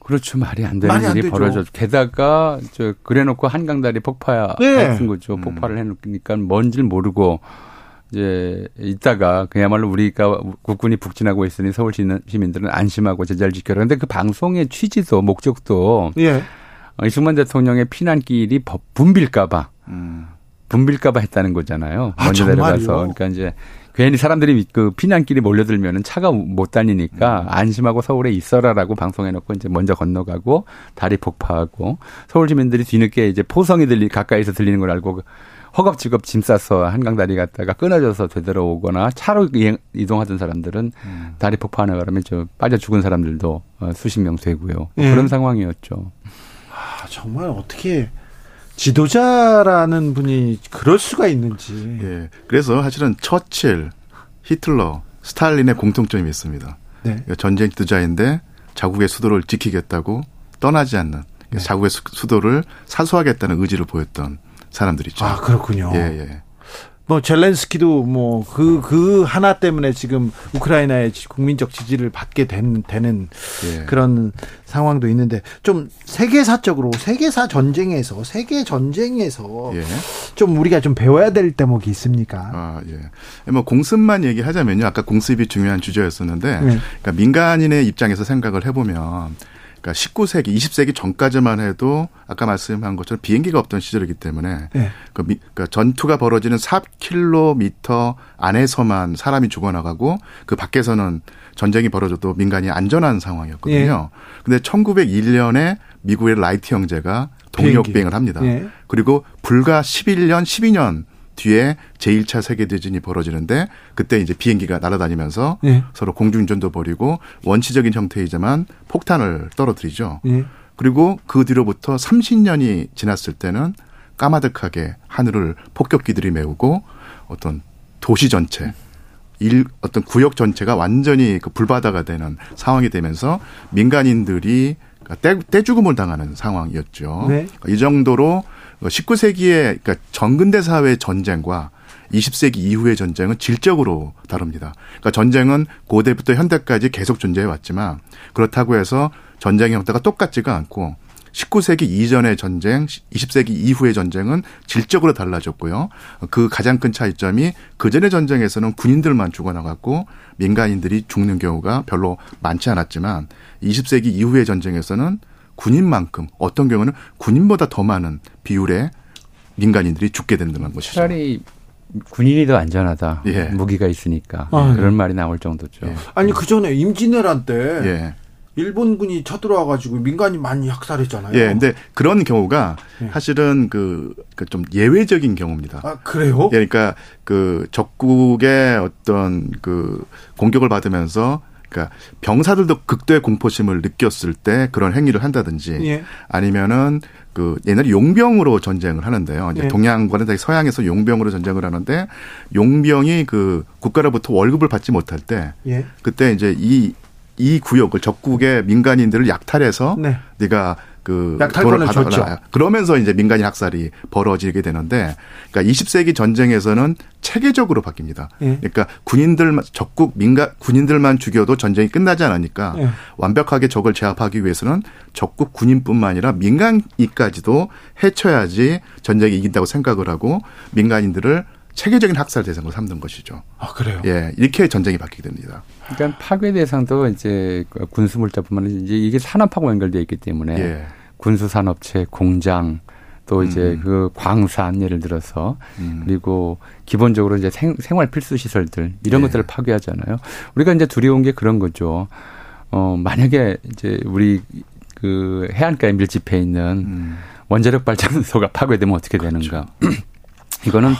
그렇죠. 말이 안 되는 말이 일이 벌어져. 게다가 저 그래놓고 한강다리 폭파했던 네. 거죠. 음. 폭발을 해놓으니까 뭔지를 모르고 이제 있다가 그야말로 우리가 국군이 북진하고 있으니 서울 시민들은 안심하고 제자를 지켜라. 근데 그 방송의 취지도 목적도 예. 어, 이승만 대통령의 피난길이 붐빌까봐 음. 붐빌까봐 했다는 거잖아요. 아, 먼저 내려가서 그러니까 이제 괜히 사람들이 그 피난길이 몰려들면은 차가 못 다니니까 음. 안심하고 서울에 있어라라고 방송해놓고 이제 먼저 건너가고 다리 폭파하고 서울 주민들이 뒤늦게 이제 포성이 들리 가까이서 들리는 걸 알고 허겁지겁 짐 싸서 한강 다리 갔다가 끊어져서 되돌아오거나 차로 이동하던 사람들은 음. 다리 폭파하는 바람에 저 빠져 죽은 사람들도 어, 수십 명 되고요. 예. 그런 상황이었죠. 아, 정말 어떻게 지도자라는 분이 그럴 수가 있는지. 예. 그래서 사실은 처칠, 히틀러, 스탈린의 공통점이 있습니다. 네. 전쟁 지도자인데 자국의 수도를 지키겠다고 떠나지 않는 네. 자국의 수도를 사수하겠다는 의지를 보였던 사람들이죠. 아 그렇군요. 예, 예. 뭐 젤렌스키도 뭐 그그 그 하나 때문에 지금 우크라이나의 국민적 지지를 받게 된, 되는 예. 그런 상황도 있는데 좀 세계사적으로 세계사 전쟁에서 세계 전쟁에서 예. 좀 우리가 좀 배워야 될 대목이 있습니까? 아 예. 뭐 공습만 얘기하자면요. 아까 공습이 중요한 주제였었는데 네. 그러니까 민간인의 입장에서 생각을 해보면 그러니까 19세기, 20세기 전까지만 해도 아까 말씀한 것처럼 비행기가 없던 시절이기 때문에 네. 그 그러니까 전투가 벌어지는 4km 안에서만 사람이 죽어나가고 그 밖에서는 전쟁이 벌어져도 민간이 안전한 상황이었거든요. 예. 근데 1901년에 미국의 라이트 형제가 동력 비행을 합니다. 예. 그리고 불과 11년, 12년 뒤에 제1차 세계대전이 벌어지는데 그때 이제 비행기가 날아다니면서 예. 서로 공중전도 벌이고 원시적인 형태이지만 폭탄을 떨어뜨리죠. 예. 그리고 그 뒤로부터 30년이 지났을 때는 까마득하게 하늘을 폭격기들이 메우고 어떤 도시 전체 일 어떤 구역 전체가 완전히 그 불바다가 되는 상황이 되면서 민간인들이 떼, 떼죽음을 당하는 상황이었죠. 네. 이 정도로 19세기의 그러니까 전근대 사회 전쟁과 20세기 이후의 전쟁은 질적으로 다릅니다. 그러니까 전쟁은 고대부터 현대까지 계속 존재해 왔지만 그렇다고 해서 전쟁의 형태가 똑같지가 않고 19세기 이전의 전쟁, 20세기 이후의 전쟁은 질적으로 달라졌고요. 그 가장 큰 차이점이 그전의 전쟁에서는 군인들만 죽어나갔고 민간인들이 죽는 경우가 별로 많지 않았지만 20세기 이후의 전쟁에서는 군인만큼 어떤 경우는 군인보다 더 많은 비율의 민간인들이 죽게 된다는 것이죠. 차라리 군인이 더 안전하다. 예. 무기가 있으니까 아, 그런 예. 말이 나올 정도죠. 예. 아니 그 전에 임진왜란 때 예. 일본군이 쳐들어와 가지고 민간인 많이 학살했잖아요. 예, 근데 그런 경우가 예. 사실은 그, 그좀 예외적인 경우입니다. 아, 그래요? 예, 그러니까 그 적국의 어떤 그 공격을 받으면서 그러니까 병사들도 극도의 공포심을 느꼈을 때 그런 행위를 한다든지 예. 아니면은 그 옛날에 용병으로 전쟁을 하는데요. 이제 예. 동양과는 서양에서 용병으로 전쟁을 하는데 용병이 그 국가로부터 월급을 받지 못할 때 예. 그때 이제 이이 구역을 적국의 민간인들을 약탈해서 네. 네가 그 받아라. 줬죠. 그러면서 이제 민간인 학살이 벌어지게 되는데 그러니까 20세기 전쟁에서는 체계적으로 바뀝니다. 예. 그러니까 군인들만 적국 민간 군인들만 죽여도 전쟁이 끝나지 않으니까 예. 완벽하게 적을 제압하기 위해서는 적국 군인뿐만 아니라 민간인까지도 해쳐야지 전쟁이 이긴다고 생각을 하고 민간인들을 체계적인 학살 대상으로 삼는 것이죠. 아 그래요? 예, 이렇게 전쟁이 바뀌게 됩니다. 그러니까 파괴 대상도 이제 군수 물자뿐만 아니라 이제 이게 산업하고 연결되어 있기 때문에 예. 군수 산업체, 공장 또 이제 음. 그 광산 예를 들어서 음. 그리고 기본적으로 이제 생, 생활 필수 시설들 이런 예. 것들을 파괴하잖아요. 우리가 이제 두려운 게 그런 거죠. 어 만약에 이제 우리 그 해안가에 밀집해 있는 음. 원자력 발전소가 파괴되면 어떻게 되는가? 그렇죠. 이거는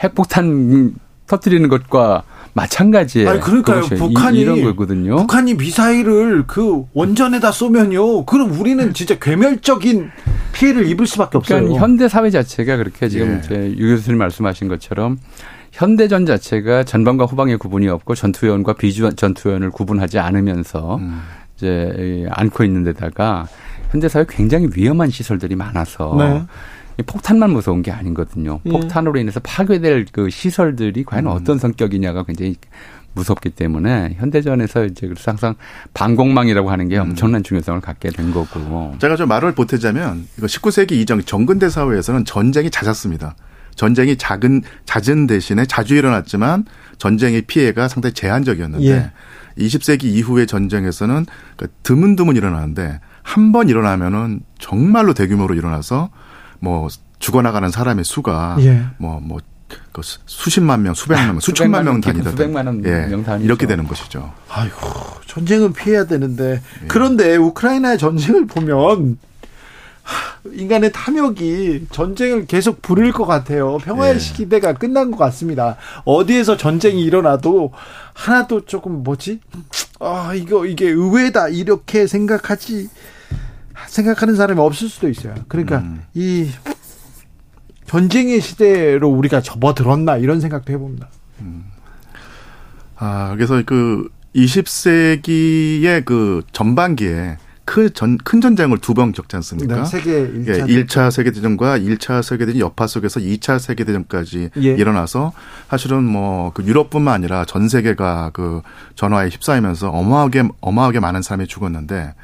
핵폭탄 터뜨리는 것과 마찬가지예요. 아니 그러니까요. 북한이 이 런 거거든요. 북한이 미사일을 그 원전에다 쏘면요. 그럼 우리는 진짜 괴멸적인 피해를 입을 수밖에 없어요. 그러니까 현대 사회 자체가 그렇게 지금 예. 유 교수님 말씀하신 것처럼 현대전 자체가 전방과 후방의 구분이 없고 전투요원과 비전투요원을 구분하지 않으면서 음. 이제 안고 있는 데다가 현대 사회 굉장히 위험한 시설들이 많아서 네. 폭탄만 무서운 게 아니거든요. 예. 폭탄으로 인해서 파괴될 그 시설들이 과연 음. 어떤 성격이냐가 굉장히 무섭기 때문에 현대전에서 이제 그래서 항상 방공망이라고 하는 게 음. 엄청난 중요성을 갖게 된 거고. 제가 좀 말을 보태자면 이거 19세기 이전 정근대 사회에서는 전쟁이 잦았습니다. 전쟁이 작은 잦은 대신에 자주 일어났지만 전쟁의 피해가 상당히 제한적이었는데 예. 20세기 이후의 전쟁에서는 그 드문드문 일어나는데 한 번 일어나면은 정말로 대규모로 일어나서 뭐 죽어나가는 사람의 수가 예. 뭐뭐 뭐, 그 수십만 명, 수백만 명, 수천만 명 단위다. 수백만 예, 명 단위 이렇게 되는 것이죠. 아이고 전쟁은 피해야 되는데 예. 그런데 우크라이나의 전쟁을 보면 인간의 탐욕이 전쟁을 계속 부릴 것 같아요. 평화의 예. 시대가 끝난 것 같습니다. 어디에서 전쟁이 일어나도 하나도 조금 뭐지? 아 이거 이게 의외다 이렇게 생각하지 생각하는 사람이 없을 수도 있어요. 그러니까 음. 이 전쟁의 시대로 우리가 접어들었나 이런 생각도 해봅니다. 음. 아 그래서 그 20세기의 그 전반기에 큰전 큰 전쟁을 두 번 겪지 않습니까? 네, 세계 1차, 예, 1차 세계 대전과 1차 세계 대전 여파 속에서 2차 세계 대전까지 예. 일어나서 사실은 뭐 그 유럽뿐만 아니라 전 세계가 그 전화에 휩싸이면서 어마하게 어마하게 많은 사람이 죽었는데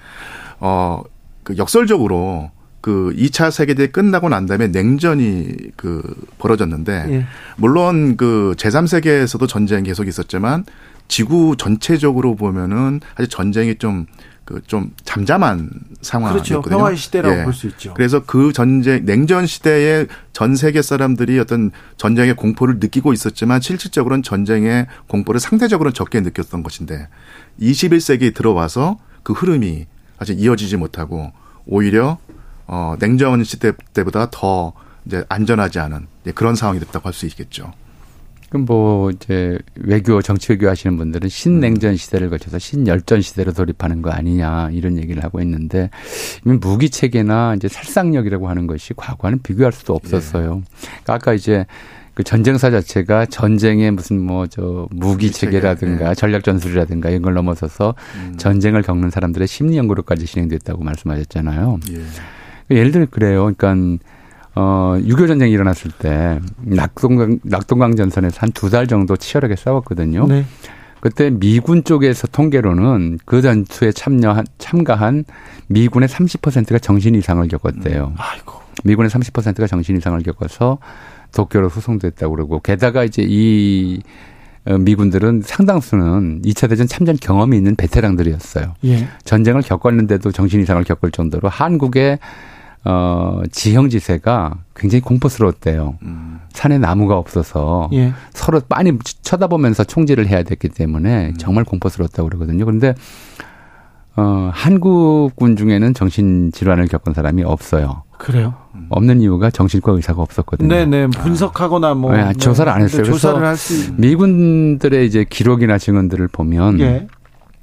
어 그 역설적으로 그 2차 세계대전 끝나고 난 다음에 냉전이 그 벌어졌는데 예. 물론 그 제3세계에서도 전쟁이 계속 있었지만 지구 전체적으로 보면은 아직 전쟁이 좀 그좀 잠잠한 상황이었거든요. 그렇죠. 평화의 시대라고 예. 볼수 있죠. 그래서 그 전쟁 냉전 시대에 전 세계 사람들이 어떤 전쟁의 공포를 느끼고 있었지만 실질적으로는 전쟁의 공포를 상대적으로 적게 느꼈던 것인데 21세기에 들어와서 그 흐름이 아직 이어지지 못하고 오히려 어 냉전 시대 때보다 더 이제 안전하지 않은 그런 상황이 됐다고 할 수 있겠죠. 그럼 뭐 이제 외교 정치 외교 하시는 분들은 신냉전 시대를 거쳐서 신열전 시대로 돌입하는 거 아니냐 이런 얘기를 하고 있는데 이미 무기 체계나 이제 살상력이라고 하는 것이 과거와는 비교할 수도 없었어요. 예. 그러니까 아까 이제 그 전쟁사 자체가 전쟁의 무슨 뭐 저 무기 체계라든가 네. 전략 전술이라든가 이런 걸 넘어서서 음. 전쟁을 겪는 사람들의 심리 연구로까지 진행됐다고 말씀하셨잖아요. 예. 예를 들어 그래요. 그러니까 어, 6.25 전쟁이 일어났을 때 낙동강, 낙동강 전선에서 한 두 달 정도 치열하게 싸웠거든요. 네. 그때 미군 쪽에서 통계로는 그 전투에 참여한, 참가한 미군의 30%가 정신 이상을 겪었대요. 음, 아이고. 미군의 30%가 정신 이상을 겪어서 도쿄로 수송됐다고 그러고 게다가 이제 이 어, 미군들은 상당수는 2차 대전 참전 경험이 있는 베테랑들이었어요. 예. 전쟁을 겪었는데도 정신 이상을 겪을 정도로 한국의 어, 지형지세가 굉장히 공포스러웠대요. 음. 산에 나무가 없어서 예. 서로 빤히 쳐다보면서 총질을 해야 됐기 때문에 음. 정말 공포스러웠다고 그러거든요. 그런데 어, 한국군 중에는 정신질환을 겪은 사람이 없어요. 그래요? 음. 없는 이유가 정신과 의사가 없었거든요. 네네. 분석하거나 뭐. 네, 조사를 안 했어요. 조사를 할 수 미군들의 이제 기록이나 증언들을 보면 예.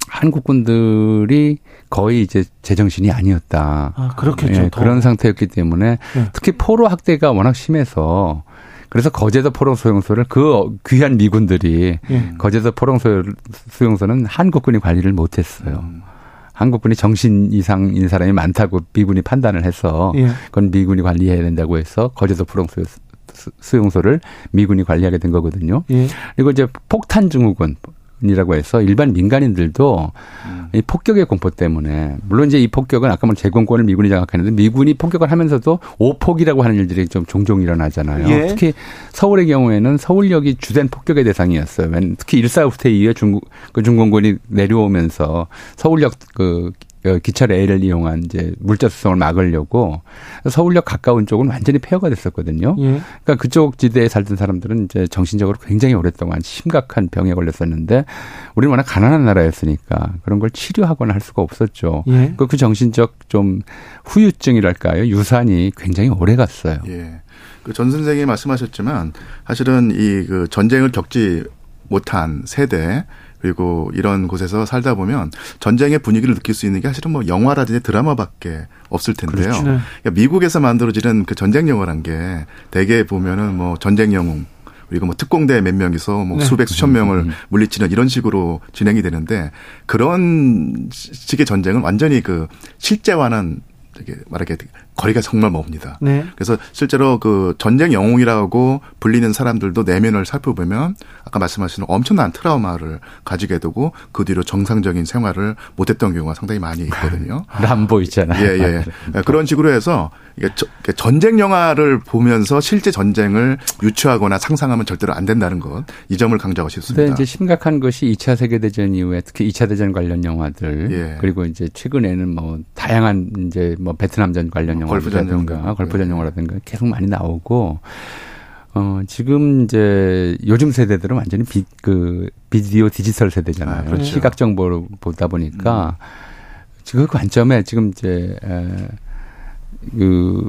한국군들이 거의 이제 제정신이 아니었다. 아, 그렇겠죠. 예, 그런 상태였기 때문에 네. 특히 포로 학대가 워낙 심해서 그래서 거제도 포롱 수용소를 그 귀한 미군들이 예. 거제도 포롱 수용소는 한국군이 관리를 못했어요. 음. 한국군이 정신 이상인 사람이 많다고 미군이 판단을 해서 예. 그건 미군이 관리해야 된다고 해서 거제도 포롱 수용소를 미군이 관리하게 된 거거든요. 예. 그리고 이제 폭탄 증후군 이라고 해서 일반 민간인들도 음. 이 폭격의 공포 때문에 물론 이제 이 폭격은 아까 뭐 제공권을 미군이 장악했는데 미군이 폭격을 하면서도 오폭이라고 하는 일들이 좀 종종 일어나잖아요. 예. 특히 서울의 경우에는 서울역이 주된 폭격의 대상이었어요. 특히 일사 후퇴 이후에 중국 그 중공군이 내려오면서 서울역 그 어, 기차 레일을 이용한 이제 물자 수송을 막으려고 서울역 가까운 쪽은 완전히 폐허가 됐었거든요. 예. 그러니까 그쪽 지대에 살던 사람들은 이제 정신적으로 굉장히 오랫동안 심각한 병에 걸렸었는데 우리는 워낙 가난한 나라였으니까 그런 걸 치료하거나 할 수가 없었죠. 예. 그 정신적 좀 후유증이랄까요? 유산이 굉장히 오래 갔어요. 예. 그전 선생님이 말씀하셨지만 사실은 이 그 전쟁을 겪지 못한 세대 그리고 이런 곳에서 살다 보면 전쟁의 분위기를 느낄 수 있는 게 사실은 뭐 영화라든지 드라마밖에 없을 텐데요. 그렇죠. 네. 그러니까 미국에서 만들어지는 그 전쟁 영화란 게 대개 보면은 뭐 전쟁 영웅 그리고 뭐 특공대 몇 명이서 뭐 네. 수백 수천 명을 음, 음, 음. 물리치는 이런 식으로 진행이 되는데 그런 식의 전쟁은 완전히 그 실제와는 되게 말하게 거리가 정말 멉니다. 네. 그래서 실제로 그 전쟁 영웅이라고 불리는 사람들도 내면을 살펴보면 아까 말씀하신 엄청난 트라우마를 가지게 되고 그 뒤로 정상적인 생활을 못했던 경우가 상당히 많이 있거든요. 람보 있잖아요. 예, 예. 네, 그런 식으로 해서 전쟁 영화를 보면서 실제 전쟁을 유추하거나 상상하면 절대로 안 된다는 것. 이 점을 강조하고 싶습니다. 근데 이제 심각한 것이 2차 세계 대전 이후에 특히 2차 대전 관련 영화들 예. 그리고 이제 최근에는 뭐 다양한 이제 뭐 베트남전 관련 영화 라든가 걸프전 예. 영화라든가 계속 많이 나오고 어, 지금 이제 요즘 세대들은 완전히 비, 그 비디오 디지털 세대잖아요. 아, 그렇죠. 시각 정보를 보다 보니까 음. 그 관점에 지금 이제 에, 그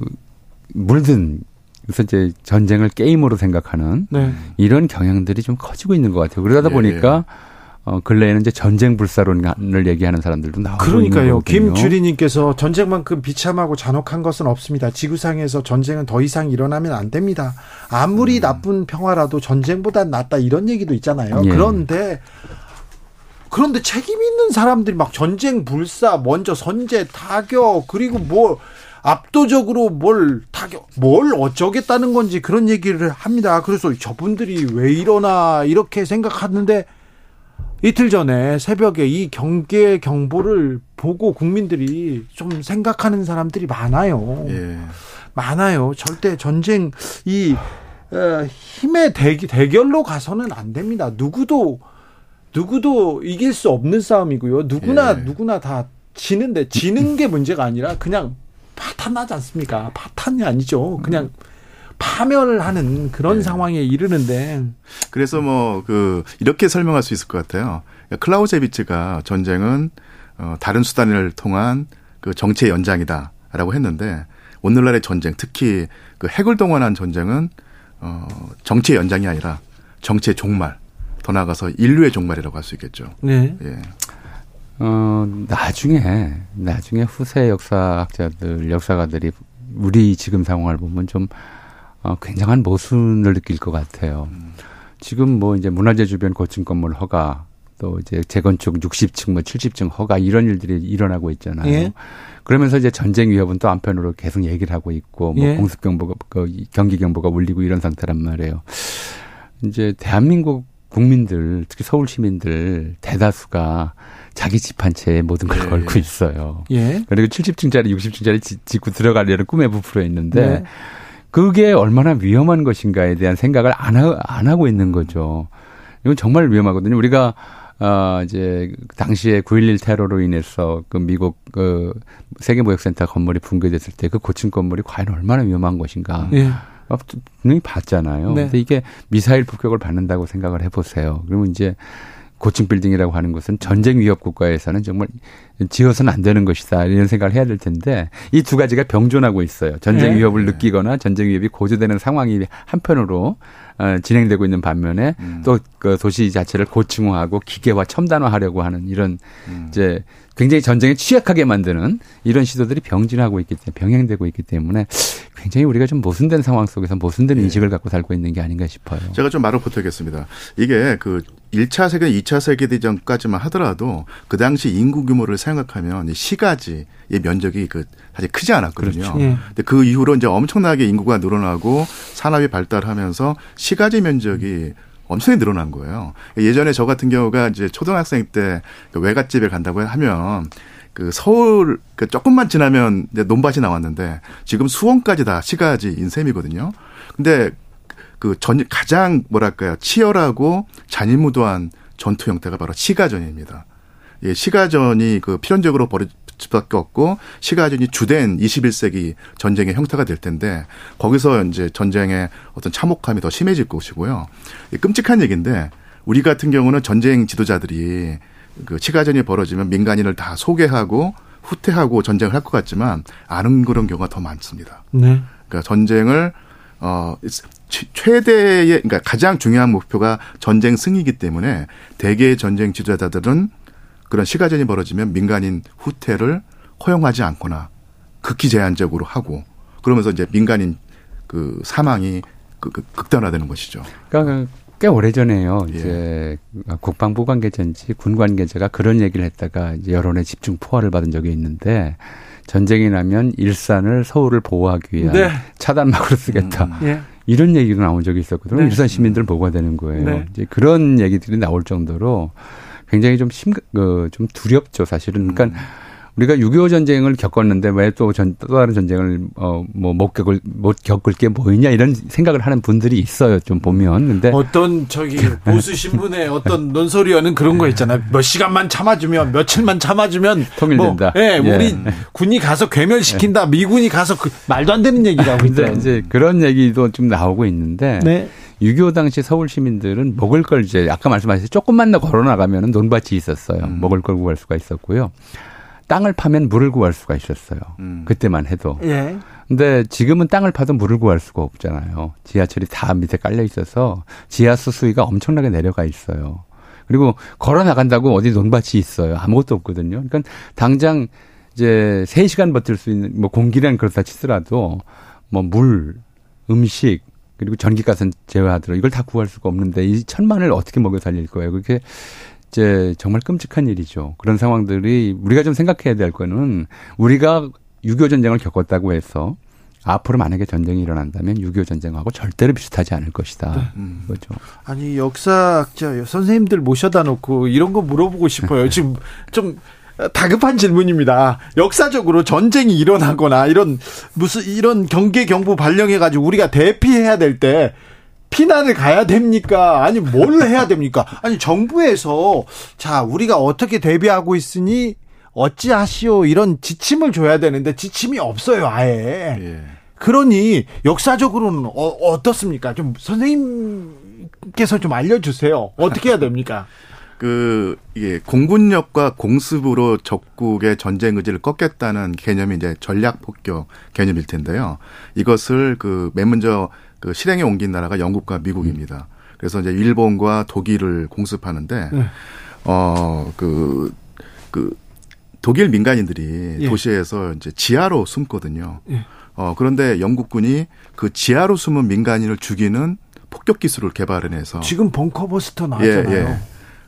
물든 그래서 이제 전쟁을 게임으로 생각하는 네. 이런 경향들이 좀 커지고 있는 것 같아요. 그러다 예, 보니까 예. 어, 근래에는 이제 전쟁 불사론을 얘기하는 사람들도 나오고 그러니까요. 김주리님께서 전쟁만큼 비참하고 잔혹한 것은 없습니다. 지구상에서 전쟁은 더 이상 일어나면 안 됩니다. 아무리 음. 나쁜 평화라도 전쟁보단 낫다 이런 얘기도 있잖아요. 예. 그런데 그런데 책임 있는 사람들이 막 전쟁 불사 먼저 선제 타격 그리고 뭐 압도적으로 뭘 타격, 뭘 어쩌겠다는 건지 그런 얘기를 합니다. 그래서 저분들이 왜 이러나 이렇게 생각하는데 이틀 전에 새벽에 이 경계 경보를 보고 국민들이 좀 생각하는 사람들이 많아요. 예. 많아요. 절대 전쟁 이 어, 힘의 대기, 대결로 가서는 안 됩니다. 누구도 누구도 이길 수 없는 싸움이고요. 누구나 예. 누구나 다 지는데 지는 게 문제가 아니라 그냥 파탄 나지 않습니까? 파탄이 아니죠. 그냥 파멸을 하는 그런 네. 상황에 이르는데 그래서 뭐 그 이렇게 설명할 수 있을 것 같아요. 클라우제비츠가 전쟁은 어 다른 수단을 통한 그 정치의 연장이다라고 했는데 오늘날의 전쟁 특히 그 핵을 동원한 전쟁은 어 정치의 연장이 아니라 정치의 종말 더 나아가서 인류의 종말이라고 할 수 있겠죠. 네. 예. 어, 나중에, 나중에 후세 역사학자들, 역사가들이 우리 지금 상황을 보면 좀, 어, 굉장한 모순을 느낄 것 같아요. 음. 지금 뭐 이제 문화재 주변 고층 건물 허가, 또 이제 재건축 60층, 뭐 70층 허가 이런 일들이 일어나고 있잖아요. 예. 그러면서 이제 전쟁 위협은 또 한편으로 계속 얘기를 하고 있고, 뭐 예. 공습 경보가, 그 경기 경보가 울리고 이런 상태란 말이에요. 이제 대한민국 국민들, 특히 서울 시민들 대다수가 자기 집 한 채에 모든 걸 네. 걸고 있어요. 예. 그리고 70층짜리, 60층짜리 짓고 들어가려는 꿈에 부풀어 있는데 네. 그게 얼마나 위험한 것인가에 대한 생각을 안, 하, 안 하고 있는 거죠. 이건 정말 위험하거든요. 우리가 어, 이제, 당시에 9.11 테러로 인해서 그 미국 그 세계무역센터 건물이 붕괴됐을 때 그 고층 건물이 과연 얼마나 위험한 것인가. 예. 분명히 봤잖아요. 네. 근데 이게 미사일 폭격을 받는다고 생각을 해보세요. 그러면 이제 고층 빌딩이라고 하는 것은 전쟁 위협 국가에서는 정말 지어서는 안 되는 것이다 이런 생각을 해야 될 텐데 이 두 가지가 병존하고 있어요. 전쟁 네. 위협을 느끼거나 전쟁 위협이 고조되는 상황이 한편으로 어, 진행되고 있는 반면에 음. 또그 도시 자체를 고층화하고 기계화 첨단화하려고 하는 이런 음. 이제 굉장히 전쟁에 취약하게 만드는 이런 시도들이 병진하고 있기 때문에 병행되고 있기 때문에 굉장히 우리가 좀 모순된 상황 속에서 모순된 네. 인식을 갖고 살고 있는 게 아닌가 싶어요. 제가 좀 말을 보태겠습니다. 이게 그 1차 세계, 2차 세계대전까지만 하더라도 그 당시 인구 규모를 생각하면 시가지의 면적이 그 사실 크지 않았거든요. 그렇죠. 예. 근데 그 이후로 이제 엄청나게 인구가 늘어나고 산업이 발달하면서 시가지 면적이 엄청나게 늘어난 거예요. 예전에 저 같은 경우가 이제 초등학생 때그 외갓집에 간다고 하면 그 서울 그 조금만 지나면 이제 논밭이 나왔는데 지금 수원까지 다 시가지인 셈이거든요. 근데 그 전 가장 뭐랄까요 치열하고 잔인무도한 전투 형태가 바로 시가전입니다. 예, 시가전이 그 필연적으로 벌어질 수밖에 없고 시가전이 주된 21세기 전쟁의 형태가 될 텐데 거기서 이제 전쟁의 어떤 참혹함이 더 심해질 것이고요. 끔찍한 얘기인데 우리 같은 경우는 전쟁 지도자들이 그 시가전이 벌어지면 민간인을 다 소개하고 후퇴하고 전쟁을 할 것 같지만 아는 그런 경우가 더 많습니다. 네. 그러니까 전쟁을 어 최대의 그러니까 가장 중요한 목표가 전쟁 승리이기 때문에 대개의 전쟁 지도자들은 그런 시가전이 벌어지면 민간인 후퇴를 허용하지 않거나 극히 제한적으로 하고 그러면서 이제 민간인 그 사망이 그, 그 극단화되는 것이죠. 그러니까 꽤 오래전에요. 예. 이제 국방부 관계자인지 군 관계자가 그런 얘기를 했다가 이제 여론의 집중 포화를 받은 적이 있는데 전쟁이 나면 일산을 서울을 보호하기 위한 네. 차단막으로 쓰겠다. 음. 예. 이런 얘기도 나온 적이 있었거든요. 네. 일산 시민들은 뭐가 되는 거예요. 네. 이제 그런 얘기들이 나올 정도로 굉장히 좀 심, 그, 좀 두렵죠, 사실은. 그러니까 음. 우리가 6.25 전쟁을 겪었는데 왜또 전, 또 다른 전쟁을 어, 뭐 못 겪을, 못 겪을 게 뭐 있냐 이런 생각을 하는 분들이 있어요. 좀 보면. 근데. 어떤 저기 보수 신문에 어떤 논설위원은 그런 거 있잖아요. 몇 시간만 참아주면 며칠만 참아주면. 통일된다. 뭐, 예, 우리 예. 군이 가서 괴멸시킨다. 미군이 가서 그 말도 안 되는 얘기라고 있죠. 이제 그런 얘기도 좀 나오고 있는데. 네. 6.25 당시 서울 시민들은 먹을 걸 이제 아까 말씀하셨듯이 조금만 더 걸어 나가면 논밭이 있었어요. 음. 먹을 걸 구할 수가 있었고요. 땅을 파면 물을 구할 수가 있었어요. 음. 그때만 해도. 예. 근데 지금은 땅을 파도 물을 구할 수가 없잖아요. 지하철이 다 밑에 깔려 있어서 지하수 수위가 엄청나게 내려가 있어요. 그리고 걸어 나간다고 어디 논밭이 있어요. 아무것도 없거든요. 그러니까 당장 이제 3시간 버틸 수 있는 뭐 공기량 그렇다 치더라도 뭐 물, 음식 그리고 전기가스는 제외하더라도 이걸 다 구할 수가 없는데 이 천만을 어떻게 먹여 살릴 거예요. 그렇게 이제 정말 끔찍한 일이죠. 그런 상황들이 우리가 좀 생각해야 될 거는 우리가 6.25 전쟁을 겪었다고 해서 앞으로 만약에 전쟁이 일어난다면 6.25 전쟁하고 절대로 비슷하지 않을 것이다. 네. 음. 그죠 아니 역사학자 선생님들 모셔다 놓고 이런 거 물어보고 싶어요. 지금 좀 다급한 질문입니다. 역사적으로 전쟁이 일어나거나 이런 무슨 이런 경계 경보 발령해 가지고 우리가 대피해야 될 때 피난을 가야 됩니까? 아니 뭘 해야 됩니까? 아니 정부에서 자 우리가 어떻게 대비하고 있으니 어찌하시오 이런 지침을 줘야 되는데 지침이 없어요 아예. 예. 그러니 역사적으로는 어, 떻습니까좀 선생님께서 좀 알려주세요. 어떻게 해야 됩니까? 그 이게 공군력과 공습으로 적국의 전쟁 의지를 꺾겠다는 개념이 이제 전략 폭격 개념일 텐데요. 이것을 그 맨 먼저 그 실행에 옮긴 나라가 영국과 미국입니다. 그래서 이제 일본과 독일을 공습하는데 네. 어그그 그 독일 민간인들이 예. 도시에서 이제 지하로 숨거든요. 예. 어 그런데 영국군이 그 지하로 숨은 민간인을 죽이는 폭격 기술을 개발해내서 지금 벙커버스터 나왔잖아요. 예, 예.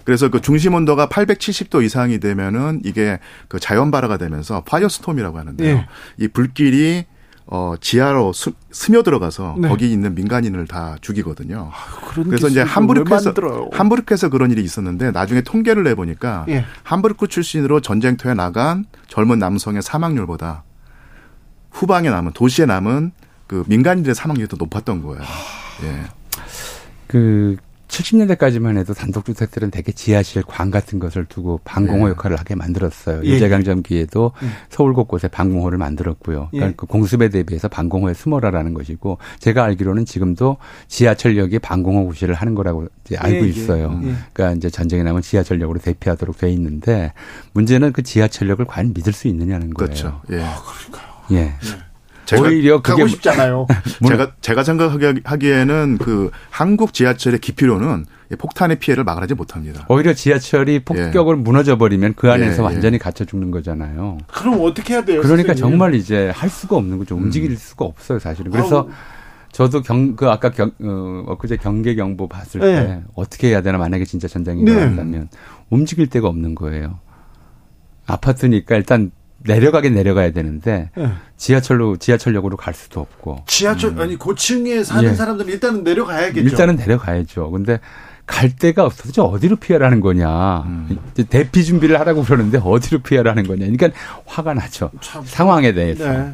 그래서 그 중심 온도가 870도 이상이 되면은 이게 그 자연 발화가 되면서 firestorm이라고 하는데요. 예. 이 불길이 어 지하로 수, 스며 들어가서 네. 거기 있는 민간인을 다 죽이거든요. 아, 그래서 이제 함부르크에서 함부르크에서 그런 일이 있었는데 나중에 통계를 내 보니까 예. 함부르크 출신으로 전쟁터에 나간 젊은 남성의 사망률보다 후방에 남은 도시에 남은 그 민간인들의 사망률이 더 높았던 거예요. 예. 그 70년대까지만 해도 단독주택들은 대개 지하실 관 같은 것을 두고 방공호 네. 역할을 하게 만들었어요. 예. 일제강점기에도 예. 서울 곳곳에 방공호를 만들었고요. 그러니까 예. 그 공습에 대비해서 방공호에 숨어라라는 것이고 제가 알기로는 지금도 지하철역이 방공호 구실을 하는 거라고 이제 알고 예, 예. 있어요. 예. 그러니까 이제 전쟁이 나면 지하철역으로 대피하도록 돼 있는데 문제는 그 지하철역을 과연 믿을 수 있느냐는 거예요. 그렇죠. 예. 아, 그러니까요. 예. 제가 오히려 그게 가고 싶잖아요. 제가 제가 생각하기에는 그 한국 지하철의 기피로는 폭탄의 피해를 막아내지 못합니다. 오히려 지하철이 폭격을 예. 무너져 버리면 그 안에서 예, 예. 완전히 갇혀 죽는 거잖아요. 그럼 어떻게 해야 돼요? 그러니까 선생님? 정말 이제 할 수가 없는 거죠. 움직일 음. 수가 없어요, 사실은. 그래서 아우. 저도 경, 그 아까 경, 어, 엊그제 경계 경보 봤을 네. 때 어떻게 해야 되나 만약에 진짜 전쟁이 네. 일어난다면 움직일 데가 없는 거예요. 아파트니까 일단 내려가긴 내려가야 되는데 네. 지하철로 지하철역으로 갈 수도 없고 지하철 음. 아니 고층에 사는 예. 사람들은 일단은 내려가야겠죠. 일단은 내려가야죠. 근데 갈 데가 없어서 어디로 피하라는 거냐. 음. 대피 준비를 하라고 그러는데 어디로 피하라는 거냐. 그러니까 화가 나죠. 참. 상황에 대해서. 네.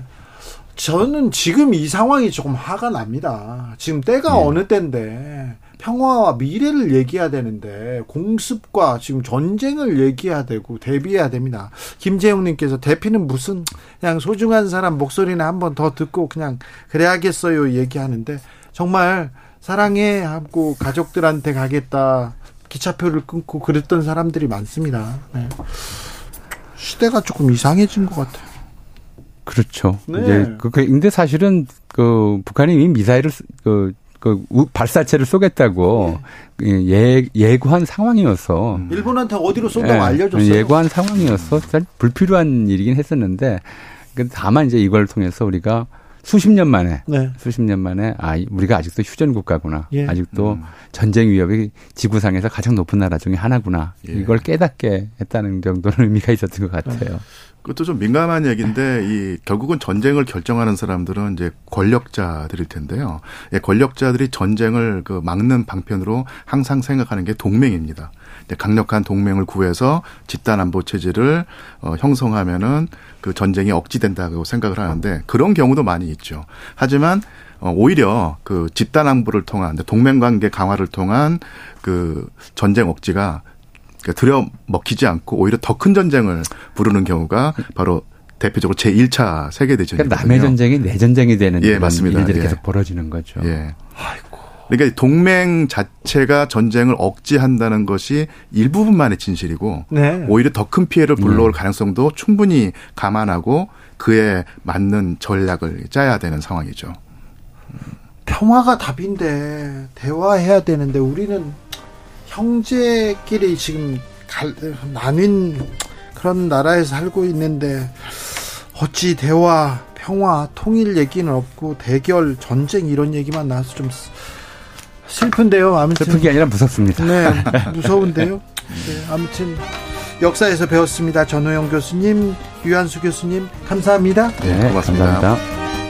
저는 지금 이 상황이 조금 화가 납니다. 지금 때가 네. 어느 때인데 평화와 미래를 얘기해야 되는데 공습과 지금 전쟁을 얘기해야 되고 대비해야 됩니다. 김재웅님께서 대피는 무슨 그냥 소중한 사람 목소리나 한번 더 듣고 그냥 그래야겠어요 얘기하는데 정말 사랑해 하고 가족들한테 가겠다 기차표를 끊고 그랬던 사람들이 많습니다. 네. 시대가 조금 이상해진 것 같아요. 그렇죠. 네. 이제 그, 그 근데 사실은 그 북한이 이미 미사일을 그 그 발사체를 쏘겠다고 네. 예, 예고한 상황이어서 음. 일본한테 어디로 쏜다고 예, 알려줬어요. 예고한 상황이어서 불필요한 일이긴 했었는데 그 다만 이제 이걸 통해서 우리가 수십 년 만에 네. 수십 년 만에 아 우리가 아직도 휴전 국가구나. 예. 아직도 음. 전쟁 위협이 지구상에서 가장 높은 나라 중에 하나구나. 예. 이걸 깨닫게 했다는 정도는 의미가 있었던 것 같아요. 네. 그것도 좀 민감한 얘기인데 이 결국은 전쟁을 결정하는 사람들은 이제 권력자들일 텐데요. 예, 권력자들이 전쟁을 그 막는 방편으로 항상 생각하는 게 동맹입니다. 강력한 동맹을 구해서 집단 안보 체제를 어, 형성하면은 그 전쟁이 억지된다고 생각을 하는데 그런 경우도 많이 있죠. 하지만 어, 오히려 그 집단 안보를 통한 동맹 관계 강화를 통한 그 전쟁 억지가 들여 먹히지 않고 오히려 더 큰 전쟁을 부르는 경우가 바로 대표적으로 제 1차 세계대전이거든요. 그러니까 남의 전쟁이 내 전쟁이 되는 예, 맞습니다. 일들이 예. 계속 벌어지는 거죠. 예. 아이고. 그러니까 동맹 자체가 전쟁을 억제한다는 것이 일부분만의 진실이고 네. 오히려 더 큰 피해를 불러올 네. 가능성도 충분히 감안하고 그에 맞는 전략을 짜야 되는 상황이죠. 평화가 답인데 대화해야 되는데 우리는 형제끼리 지금 갈, 나뉜 그런 나라에 살고 있는데 어찌 대화, 평화, 통일 얘기는 없고 대결, 전쟁 이런 얘기만 나와서 좀 슬픈데요. 아무튼 슬픈 게 아니라 무섭습니다. 네, 무서운데요. 네, 아무튼 역사에서 배웠습니다. 전호영 교수님, 유한수 교수님 감사합니다. 네, 고맙습니다. 감사합니다.